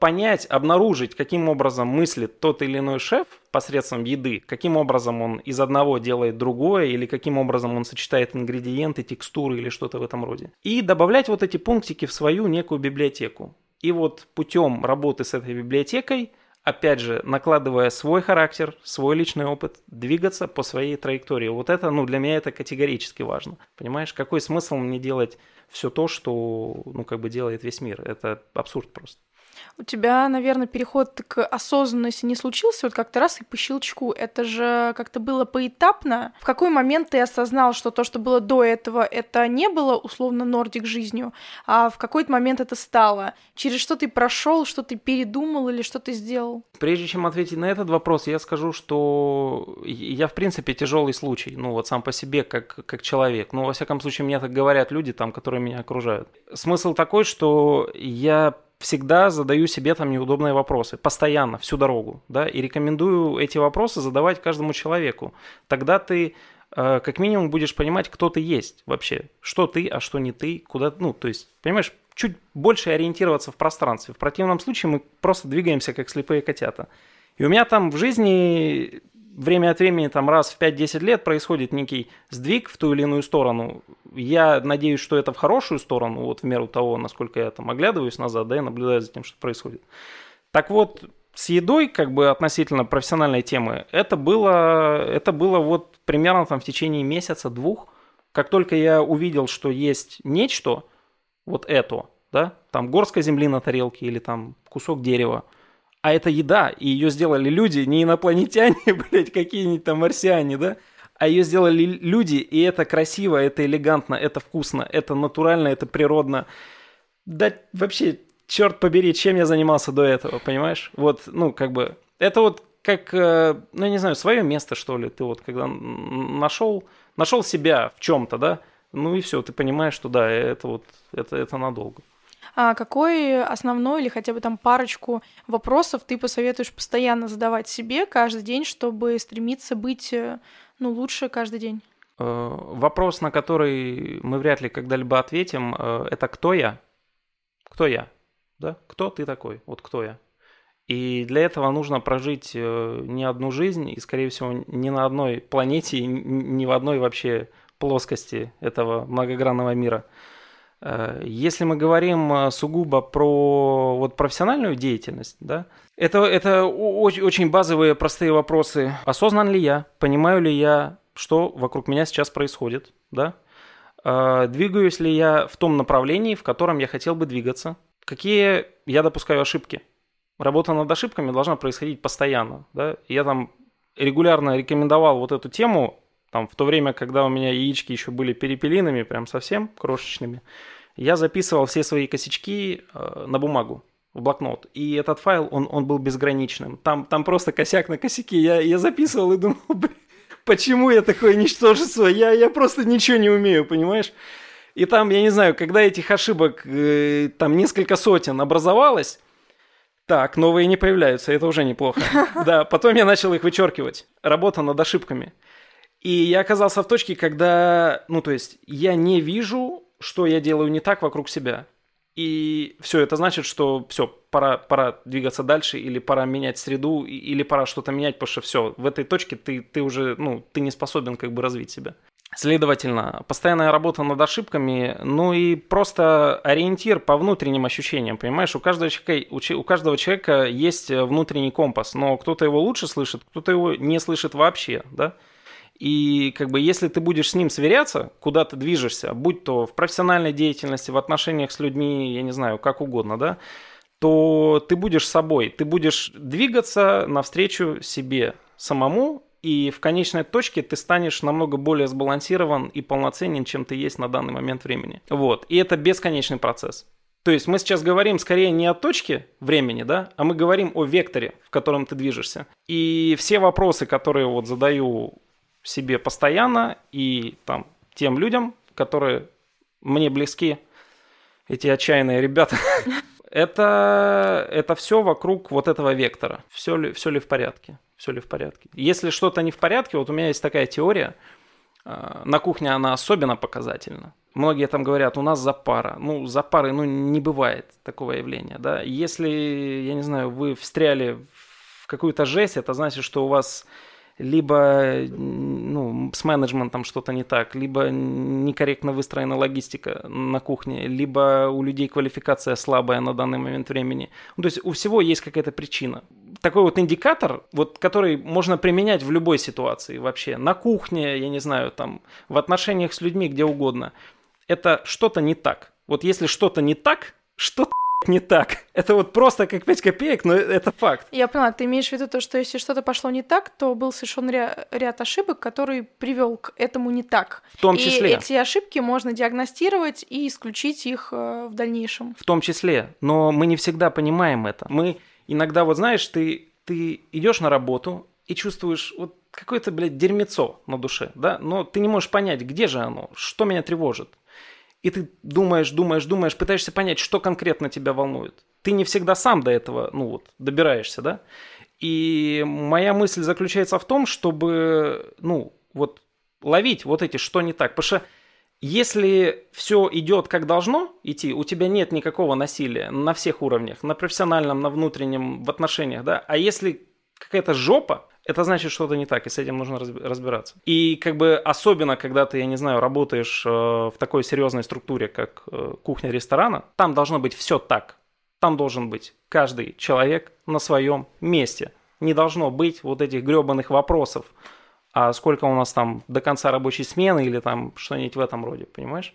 понять, обнаружить, каким образом мыслит тот или иной шеф посредством еды, каким образом он из одного делает другое, или каким образом он сочетает ингредиенты, текстуры или что-то в этом роде. И добавлять вот эти пунктики в свою некую библиотеку. И вот путем работы с этой библиотекой, опять же, накладывая свой характер, свой личный опыт, двигаться по своей траектории. Вот это, ну, для меня это категорически важно. Понимаешь, какой смысл мне делать все то, что, ну, как бы делает весь мир? Это абсурд просто. У тебя, наверное, переход к осознанности не случился вот как-то раз и по щелчку. Это же как-то было поэтапно. В какой момент ты осознал, что то, что было до этого, это не было условно нордик жизнью, а в какой-то момент это стало? Через что ты прошел, что ты передумал или что ты сделал? Прежде чем ответить на этот вопрос, я скажу, что я, в принципе, тяжелый случай. Ну, вот сам по себе, как, как человек. Ну, во всяком случае, мне так говорят люди, там, которые меня окружают. Смысл такой, что я всегда задаю себе там неудобные вопросы, постоянно, всю дорогу, да, и рекомендую эти вопросы задавать каждому человеку. Тогда ты э, как минимум будешь понимать, кто ты есть вообще, что ты, а что не ты, куда, ну, то есть, понимаешь, чуть больше ориентироваться в пространстве. В противном случае мы просто двигаемся, как слепые котята. И у меня там в жизни время от времени, там раз в 5-10 лет происходит некий сдвиг в ту или иную сторону. Я надеюсь, что это в хорошую сторону, вот в меру того, насколько я там оглядываюсь назад, да, и наблюдаю за тем, что происходит. Так вот, с едой, как бы относительно профессиональной темы, это было, это было вот примерно там в течение месяца-двух. Как только я увидел, что есть нечто, вот это, да, там горская земли на тарелке или там кусок дерева – а это еда, и ее сделали люди, не инопланетяне, <laughs> блядь, какие-нибудь там марсиане, да? А ее сделали люди, и это красиво, это элегантно, это вкусно, это натурально, это природно. Да вообще, черт побери, чем я занимался до этого, понимаешь? Вот, ну, как бы, это вот как, э, ну, я не знаю, свое место, что ли, ты вот когда нашел, нашел себя в чем-то, да, ну и все, ты понимаешь, что да, это вот, это, это надолго. А какой основной или хотя бы там парочку вопросов ты посоветуешь постоянно задавать себе каждый день, чтобы стремиться быть э, ну, лучше каждый день? Э, вопрос, на который мы вряд ли когда-либо ответим, э, это кто я? Кто я? Да? Кто ты такой? Вот кто я? И для этого нужно прожить не одну жизнь, и, скорее всего, не на одной планете, ни в одной вообще плоскости этого многогранного мира. Э, если мы говорим э, сугубо про вот профессиональную деятельность, да, это, это очень, очень базовые простые вопросы. Осознан ли я? Понимаю ли я, что вокруг меня сейчас происходит? Да? Э, двигаюсь ли я в том направлении, в котором я хотел бы двигаться? Какие я допускаю ошибки? Работа над ошибками должна происходить постоянно. Да? Я там регулярно рекомендовал вот эту тему там в то время, когда у меня яички еще были перепелиными, прям совсем крошечными, я записывал все свои косячки э, на бумагу в блокнот. И этот файл, он, он был безграничным. Там, там просто косяк на косяки. Я, я записывал и думал, блин, почему я такое ничтожество? Я, я просто ничего не умею, понимаешь? И там, я не знаю, когда этих ошибок э, там несколько сотен образовалось, так, новые не появляются, это уже неплохо. <laughs> Да, потом я начал их вычеркивать. Работа над ошибками. И я оказался в точке, когда, ну, то есть, я не вижу, что я делаю не так вокруг себя. И все, это значит, что все, пора, пора двигаться дальше, или пора менять среду, или пора что-то менять, потому что все, в этой точке ты, ты уже, ну, ты не способен как бы развить себя. Следовательно, постоянная работа над ошибками, ну и просто ориентир по внутренним ощущениям, понимаешь? У каждого человека, у каждого человека есть внутренний компас, но кто-то его лучше слышит, кто-то его не слышит вообще, да? И как бы если ты будешь с ним сверяться, куда ты движешься, будь то в профессиональной деятельности, в отношениях с людьми, я не знаю, как угодно, да, то ты будешь собой, ты будешь двигаться навстречу себе самому, и в конечной точке ты станешь намного более сбалансирован и полноценен, чем ты есть на данный момент времени. Вот. И это бесконечный процесс. То есть мы сейчас говорим скорее не о точке времени, да, а мы говорим о векторе, в котором ты движешься. И все вопросы, которые вот задаю себе постоянно и там тем людям, которые мне близки, эти отчаянные ребята, <laughs> это, это все вокруг вот этого вектора. Все ли, все ли в порядке? Все ли в порядке? Если что-то не в порядке, вот у меня есть такая теория, а, на кухне она особенно показательна. Многие там говорят, у нас запара. Ну, запары, ну, не бывает такого явления, да. Если, я не знаю, вы встряли в какую-то жесть, это значит, что у вас либо ну, с менеджментом что-то не так, либо некорректно выстроена логистика на кухне, либо у людей квалификация слабая на данный момент времени. Ну, то есть у всего есть какая-то причина. Такой вот индикатор, вот, который можно применять в любой ситуации вообще. На кухне, я не знаю, там, в отношениях с людьми, где угодно. Это что-то не так. Вот если что-то не так, что-то не так. Это вот просто как 5 копеек, но это факт. Я поняла, ты имеешь в виду то, что если что-то пошло не так, то был совершен ря- ряд ошибок, который привел к этому не так. В том числе. И эти ошибки можно диагностировать и исключить их э, в дальнейшем. В том числе. Но мы не всегда понимаем это. Мы иногда, вот знаешь, ты, ты идешь на работу и чувствуешь вот какое-то, блядь, дерьмецо на душе, да, но ты не можешь понять, где же оно, что меня тревожит. И ты думаешь, думаешь, думаешь, пытаешься понять, что конкретно тебя волнует. Ты не всегда сам до этого, ну вот, добираешься, да? И моя мысль заключается в том, чтобы, ну, вот, ловить вот эти, что не так. Потому что если все идет как должно идти, у тебя нет никакого насилия на всех уровнях, на профессиональном, на внутреннем, в отношениях, да, а если какая-то жопа, это значит что-то не так, и с этим нужно разбираться. И как бы особенно, когда ты, я не знаю, работаешь э, в такой серьезной структуре, как э, кухня ресторана, там должно быть все так. Там должен быть каждый человек на своем месте. Не должно быть вот этих гребаных вопросов, а сколько у нас там до конца рабочей смены или там что-нибудь в этом роде, понимаешь?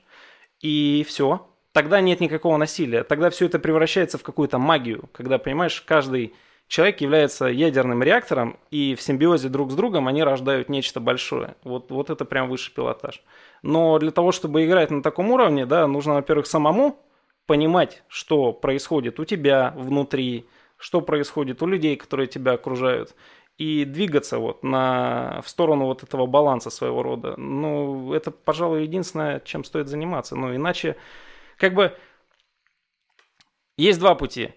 И все. Тогда нет никакого насилия. Тогда все это превращается в какую-то магию, когда, понимаешь, каждый человек является ядерным реактором, и в симбиозе друг с другом они рождают нечто большое. Вот, вот это прям высший пилотаж. Но для того, чтобы играть на таком уровне, да, нужно, во-первых, самому понимать, что происходит у тебя внутри, что происходит у людей, которые тебя окружают, и двигаться вот на, в сторону вот этого баланса своего рода. Ну, это, пожалуй, единственное, чем стоит заниматься. Ну, иначе, как бы, есть два пути.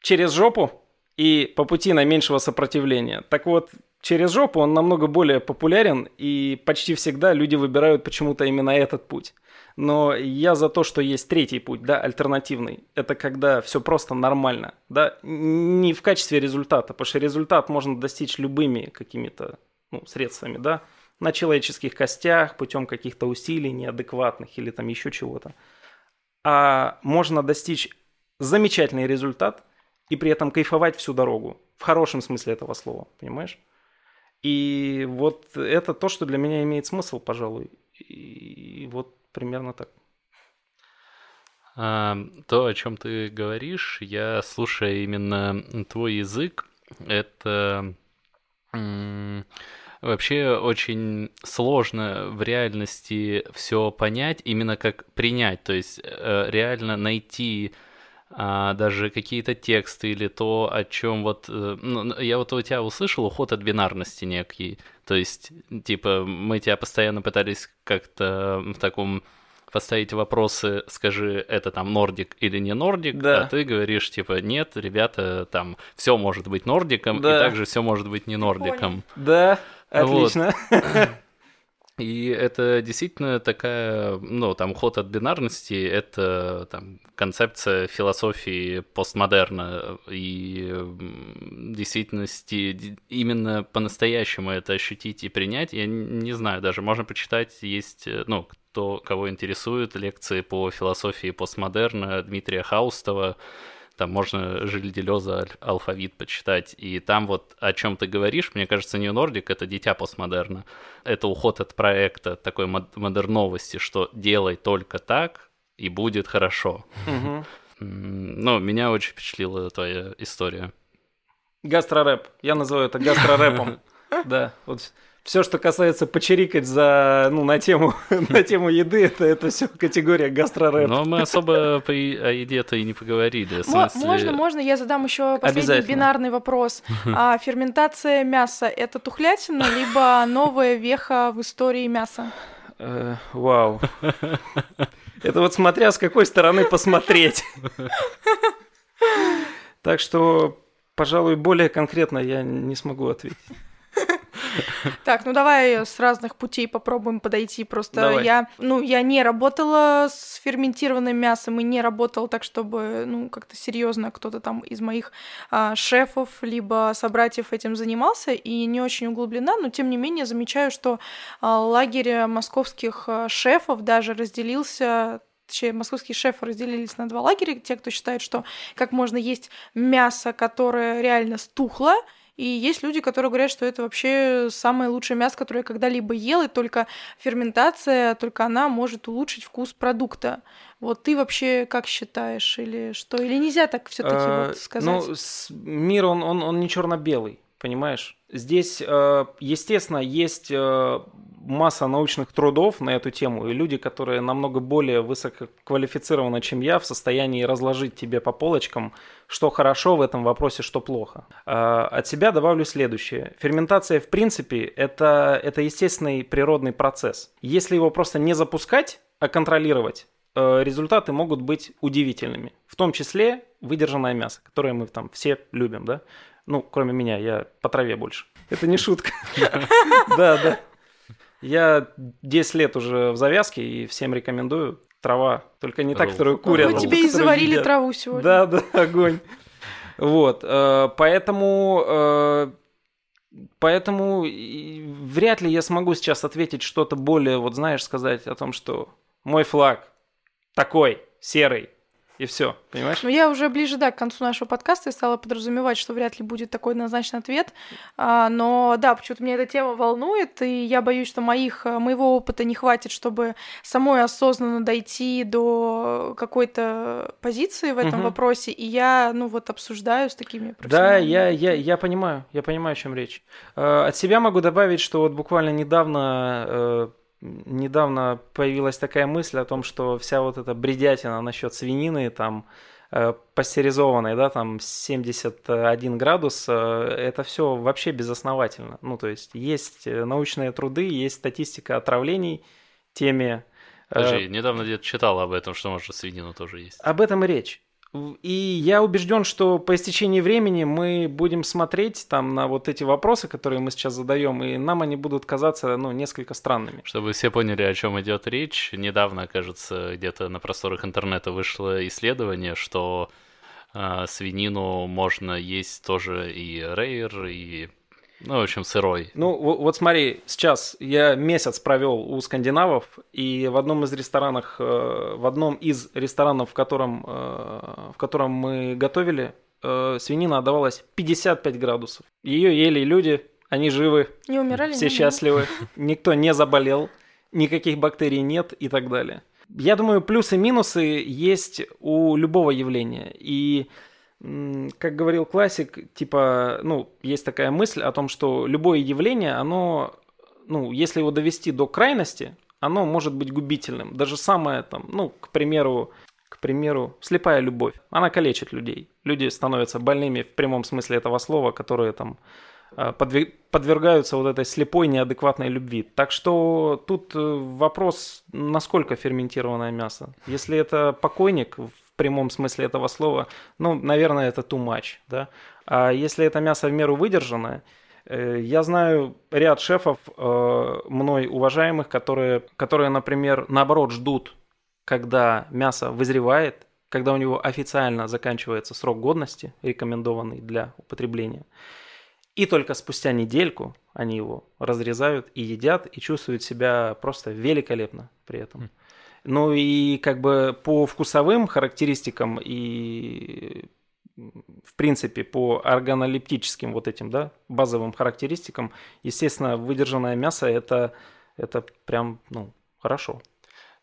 Через жопу и по пути наименьшего сопротивления. Так вот, через жопу он намного более популярен, и почти всегда люди выбирают почему-то именно этот путь. Но я за то, что есть третий путь, да, альтернативный. Это когда все просто нормально, да, не в качестве результата, потому что результат можно достичь любыми какими-то ну, средствами, да, на человеческих костях, путем каких-то усилий неадекватных или там еще чего-то. а можно достичь замечательный результат и при этом кайфовать всю дорогу. В хорошем смысле этого слова, понимаешь? И вот это то, что для меня имеет смысл, пожалуй. И вот примерно так. А, то, о чем ты говоришь, я слушая именно твой язык, это вообще очень сложно в реальности все понять, именно как принять, то есть э, реально найти а, даже какие-то тексты или то, о чем вот... Э, ну, я вот у тебя услышал уход от бинарности некий. То есть, типа, мы тебя постоянно пытались как-то в таком поставить вопросы, скажи, это там нордик или не нордик, да. а ты говоришь, типа, нет, ребята, там все может быть нордиком, да. и также все может быть не нордиком. Да, отлично. Вот. <laughs> И это действительно такая, ну, там, ход от бинарности, это там концепция философии постмодерна, и действительности именно по-настоящему это ощутить и принять, я не знаю, даже можно почитать, есть, ну, кто, кого интересует, лекции по философии постмодерна Дмитрия Хаустова, там можно Жиль Делеза алфавит почитать, и там вот о чем ты говоришь, мне кажется, New Nordic — это дитя постмодерна. Это уход от проекта такой модерновости, что делай только так, и будет хорошо. Угу. Ну, меня очень впечатлила твоя история. Гастрорэп. Я называю это гастрорэпом. <laughs> Да, вот все, что касается почерикать за, ну, на тему, <laughs> на тему еды, это, это все категория гастрорэп. Но мы особо по, о еде-то и не поговорили. Смысле... Можно, можно, я задам еще последний бинарный вопрос. А ферментация мяса — это тухлятина, либо новая веха в истории мяса? Э, вау. Это вот смотря с какой стороны посмотреть. Так что, пожалуй, более конкретно я не смогу ответить. Так, ну давай с разных путей попробуем подойти. Просто давай. я, ну, я не работала с ферментированным мясом и не работала так, чтобы, ну, как-то серьезно кто-то там из моих а, шефов либо собратьев этим занимался и не очень углублена, но тем не менее замечаю, что а, лагерь московских а, шефов даже разделился точнее, московские шефы разделились на два лагеря. Те, кто считает, что как можно есть мясо, которое реально стухло, и есть люди, которые говорят, что это вообще самое лучшее мясо, которое я когда-либо ел, и только ферментация, только она может улучшить вкус продукта. Вот ты вообще как считаешь, или что? Или нельзя так все-таки вот а, сказать? Ну, мир, он, он, он не черно-белый, понимаешь? Здесь, э, естественно, есть э, масса научных трудов на эту тему, и люди, которые намного более высококвалифицированы, чем я, в состоянии разложить тебе по полочкам, что хорошо в этом вопросе, что плохо. Э, от себя добавлю следующее. Ферментация, в принципе, это, это естественный природный процесс. Если его просто не запускать, а контролировать, результаты могут быть удивительными. В том числе выдержанное мясо, которое мы там все любим, да? Ну, кроме меня, я по траве больше. Это не шутка. <laughs> Да, да. Я 10 лет уже в завязке и всем рекомендую. Трава, только не та, которую курят. Мы тебе и заварили траву сегодня. Да, да, огонь. Вот, э, поэтому, э, поэтому вряд ли я смогу сейчас ответить что-то более, вот знаешь, сказать о том, что мой флаг такой, серый, и все, понимаешь? Ну, я уже ближе, да, к концу нашего подкаста и стала подразумевать, что вряд ли будет такой однозначный ответ. А, но да, почему-то меня эта тема волнует, и я боюсь, что моих, э, моего опыта не хватит, чтобы самой осознанно дойти до какой-то позиции в этом угу. вопросе. И я, ну, вот обсуждаю с такими Да, я, я, я понимаю, я понимаю, о чем речь. Э, от себя могу добавить, что вот буквально недавно э, недавно появилась такая мысль о том, что вся вот эта бредятина насчет свинины, там, э, пастеризованной, да, там 71 градус, э, это все вообще безосновательно. Ну, то есть есть э, научные труды, есть статистика отравлений теме. Подожди, недавно где-то читал об этом, что может свинину тоже есть. Об этом и речь. И я убежден, что по истечении времени мы будем смотреть там на вот эти вопросы, которые мы сейчас задаем, и нам они будут казаться, ну, несколько странными. Чтобы все поняли, о чем идет речь, недавно, кажется, где-то на просторах интернета вышло исследование, что э, свинину можно есть тоже и рейер, и Ну, в общем, сырой. Ну, вот, смотри, сейчас я месяц провел у скандинавов, и в одном из ресторанов, э, в одном из ресторанов, в котором, э, в котором мы готовили, э, свинина отдавалась 55 градусов. Ее ели люди, они живы, Не умирали? все не счастливы, никто не заболел, никаких бактерий нет и так далее. Я думаю, плюсы и минусы есть у любого явления. И, как говорил классик, типа, ну, есть такая мысль о том, что любое явление, оно, ну, если его довести до крайности, оно может быть губительным. Даже самое там, ну, к примеру, к примеру, слепая любовь. Она калечит людей. Люди становятся больными в прямом смысле этого слова, которые там э, подве- подвергаются вот этой слепой неадекватной любви. Так что тут э, вопрос, насколько ферментированное мясо. Если это покойник прямом смысле этого слова, ну, наверное, это too much, да. А если это мясо в меру выдержанное, э, я знаю ряд шефов, э, мной уважаемых, которые, которые, например, наоборот ждут, когда мясо вызревает, когда у него официально заканчивается срок годности, рекомендованный для употребления. И только спустя недельку они его разрезают и едят, и чувствуют себя просто великолепно при этом. Ну и как бы по вкусовым характеристикам и в принципе по органолептическим вот этим, да, базовым характеристикам, естественно, выдержанное мясо это, это прям, ну, хорошо.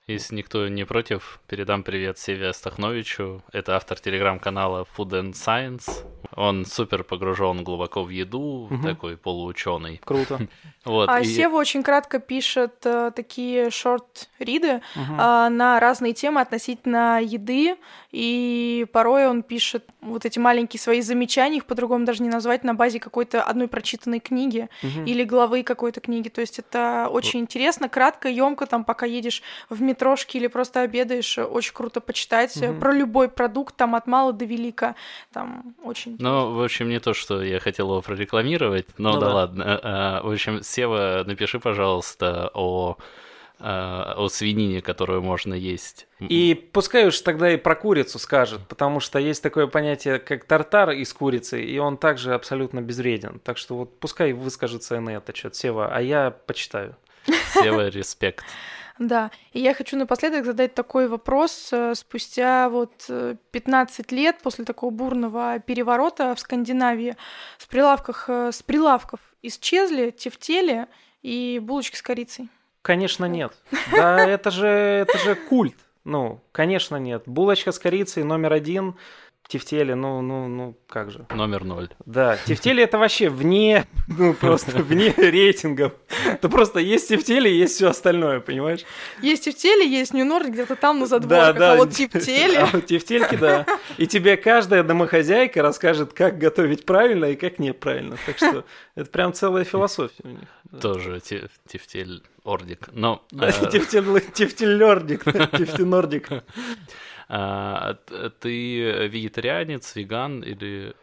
Если никто не против, передам привет Севе Стахновичу. Это автор телеграм-канала Food and Science. Он супер погружен глубоко в еду, Мгм. такой полуученый. Круто. <laughs> Вот, А и- Сева очень кратко пишет э, такие шорт-риды Мгм. а, на разные темы относительно еды, и порой он пишет вот эти маленькие свои замечания, их по-другому даже не назвать, на базе какой-то одной прочитанной книги Мгм. или главы какой-то книги. То есть это очень интересно, кратко, емко, там, пока едешь в метрошке или просто обедаешь, очень круто почитать э, Мгм. про любой продукт, там, от мала до велика, там, очень Ну, в общем, не то, что я хотел его прорекламировать, но Ну да, да. ладно. А, В общем, Сева, напиши, пожалуйста, о, а, о свинине, которую можно есть. И пускай уж тогда и про курицу скажет, потому что есть такое понятие, как тартар из курицы, и он также абсолютно безвреден. Так что вот пускай выскажется и на это что-то, Сева, а я почитаю. Сева, <laughs> респект. Да, и я хочу напоследок задать такой вопрос. Э, Спустя вот э, 15 лет после такого бурного переворота в Скандинавии с, прилавках, э, с прилавков исчезли тефтели и булочки с корицей. Конечно, нет. Да, это же, это же культ. Ну, конечно, нет. Булочка с корицей номер один. Тефтели, ну, ну, ну, как же. Номер ноль. Да, тефтели это вообще вне, <laughs> ну, просто вне рейтингов. Это просто есть тефтели, есть все остальное, понимаешь? Есть тефтели, есть Нью-Норд где-то там на задворках, <laughs> а вот тефтели... А вот тефтельки, да. И тебе каждая домохозяйка расскажет, как готовить правильно и как неправильно. Так что это прям целая философия у них. Тоже те- тефтель ордик. Но <laughs> Да, а, тефтель- тефтель-нордик, да, тефтенордик. а, ты вегетарианец, веган или...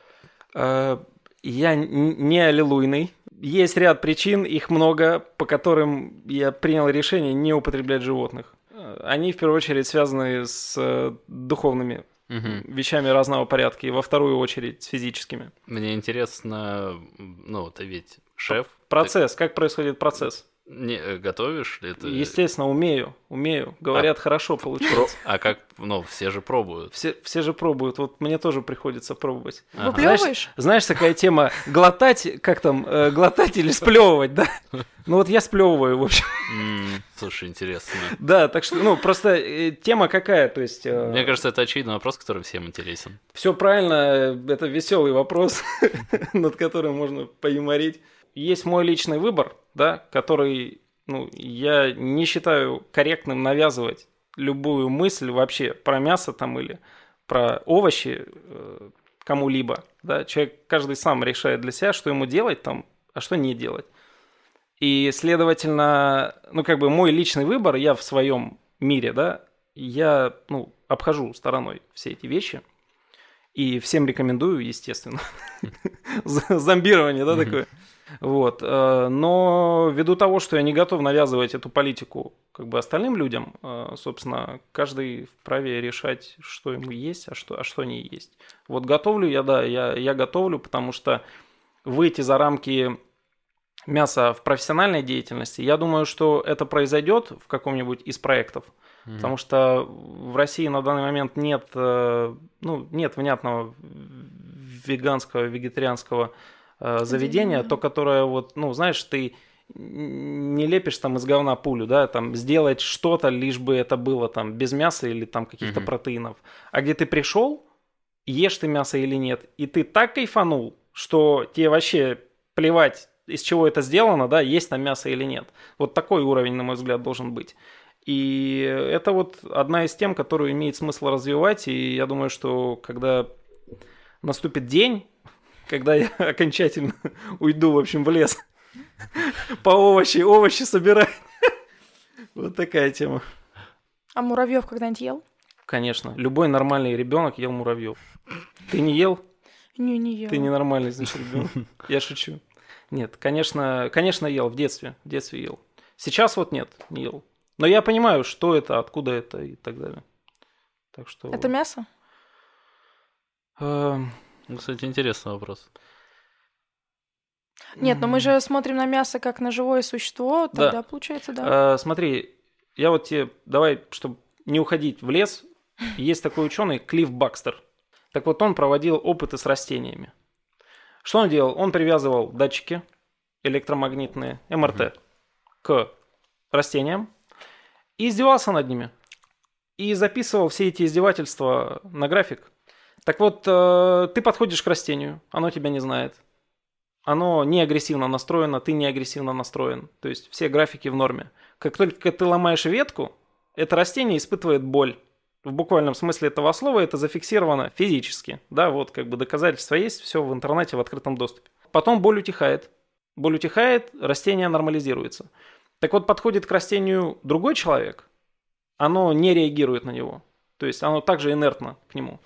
Э, Я не аллилуйный. Есть ряд причин, их много, по которым я принял решение не употреблять животных. Они в первую очередь связаны с э, духовными Мгм. вещами разного порядка, и во вторую очередь с физическими. Мне интересно, ну, ты ведь шеф. Процесс, как происходит процесс? Не э, готовишь ли ты? Естественно, умею, умею. Говорят, хорошо Про- получается. А как, ну, все же пробуют. Все, все же пробуют, вот мне тоже приходится пробовать. Ага. Выплевываешь? Знаешь, такая тема глотать, как там, э, глотать или сплевывать, да? Ну вот я сплевываю, в общем. Слушай, интересно. Да, так что, ну, просто э, тема какая, то есть... Мне кажется, это очевидный вопрос, который всем интересен. Все правильно, э, это веселый вопрос, <laughs> над которым можно поюморить. Есть мой личный выбор, да, который, ну, я не считаю корректным навязывать любую мысль вообще про мясо там или про овощи э, кому-либо, да, человек каждый сам решает для себя, что ему делать там, а что не делать. И, следовательно, ну, как бы мой личный выбор, я в своем мире, да, я, ну, обхожу стороной все эти вещи. И всем рекомендую, естественно. <laughs> Зомбирование, да, такое. Вот. э, Но ввиду того, что я не готов навязывать эту политику как бы остальным людям, э, собственно, каждый вправе решать, что ему есть, а что, а что не есть. Вот готовлю я, да, я, я готовлю, потому что выйти за рамки мясо в профессиональной деятельности, я думаю, что это произойдет в каком-нибудь из проектов, mm-hmm. потому что в России на данный момент нет, э, ну, нет внятного веганского, вегетарианского э, заведения, то, которое вот, ну, знаешь, ты не лепишь там из говна пулю, да, там сделать что-то, лишь бы это было там без мяса или там каких-то mm-hmm. протеинов, а где ты пришел, ешь ты мясо или нет, и ты так кайфанул, что тебе вообще плевать, из чего это сделано, да, есть там мясо или нет. Вот такой уровень, на мой взгляд, должен быть. И это вот одна из тем, которую имеет смысл развивать, и я думаю, что когда наступит день, когда я <laughs> окончательно уйду, в общем, в лес, по овощи, овощи собирать. <laughs> Вот такая тема. А муравьев когда-нибудь ел? Конечно. Любой нормальный ребенок ел муравьев. Ты не ел? Не, не ел. Ты ненормальный, значит, ребенок. Я шучу. Нет, конечно, конечно, ел в детстве. В детстве ел. Сейчас вот нет, не ел. Но я понимаю, что это, откуда это и так далее. Так что... Это мясо? Ну, кстати, интересный вопрос. Нет, но мы же смотрим на мясо как на живое существо, тогда да. получается, да. А, смотри, я вот тебе, давай, чтобы не уходить в лес, <laughs> есть такой ученый Клифф Бакстер. Так вот, он проводил опыты с растениями. Что он делал? Он привязывал датчики электромагнитные, МРТ, к растениям и издевался над ними. И записывал все эти издевательства на график. Так вот, э, ты подходишь к растению, оно тебя не знает оно не агрессивно настроено, ты не агрессивно настроен. То есть все графики в норме. Как только ты ломаешь ветку, это растение испытывает боль. В буквальном смысле этого слова это зафиксировано физически. Да, вот как бы доказательства есть, все в интернете в открытом доступе. Потом боль утихает. Боль утихает, растение нормализируется. Так вот, подходит к растению другой человек, оно не реагирует на него. То есть оно также инертно к нему.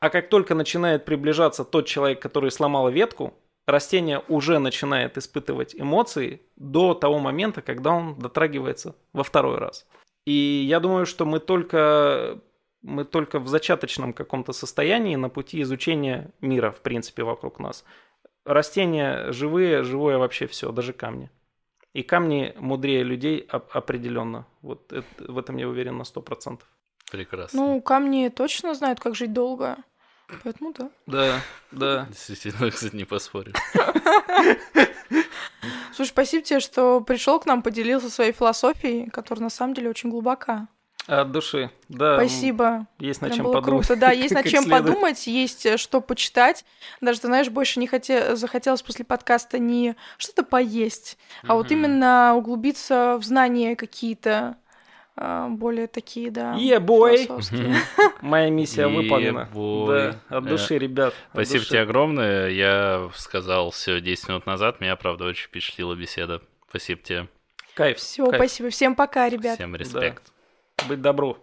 А как только начинает приближаться тот человек, который сломал ветку, растение уже начинает испытывать эмоции до того момента, когда он дотрагивается во второй раз. И я думаю, что мы только, мы только в зачаточном каком-то состоянии на пути изучения мира, в принципе, вокруг нас. Растения живые, живое вообще все, даже камни. И камни мудрее людей определенно. Вот это, в этом я уверен на 100%. Прекрасно. Ну, камни точно знают, как жить долго. Поэтому да. Да, да. Действительно, <laughs> кстати, не поспорю. Слушай, спасибо тебе, что пришел к нам, поделился своей философией, которая на самом деле очень глубока. От души, да. Спасибо. Есть над чем было подумать. Круто, да, <laughs> есть над чем подумать, есть э, что почитать. Даже, ты знаешь, больше не хотел, захотелось после подкаста не что-то поесть, а вот именно углубиться в знания какие-то более такие, да. Ебой! <laughs> Моя миссия выполнена. Да, от души, ребят. Спасибо тебе огромное. Я сказал все 10 минут назад. Меня, правда, очень впечатлила беседа. Спасибо тебе. Кайф. Все, спасибо. Всем пока, ребят. Всем респект. Быть добру.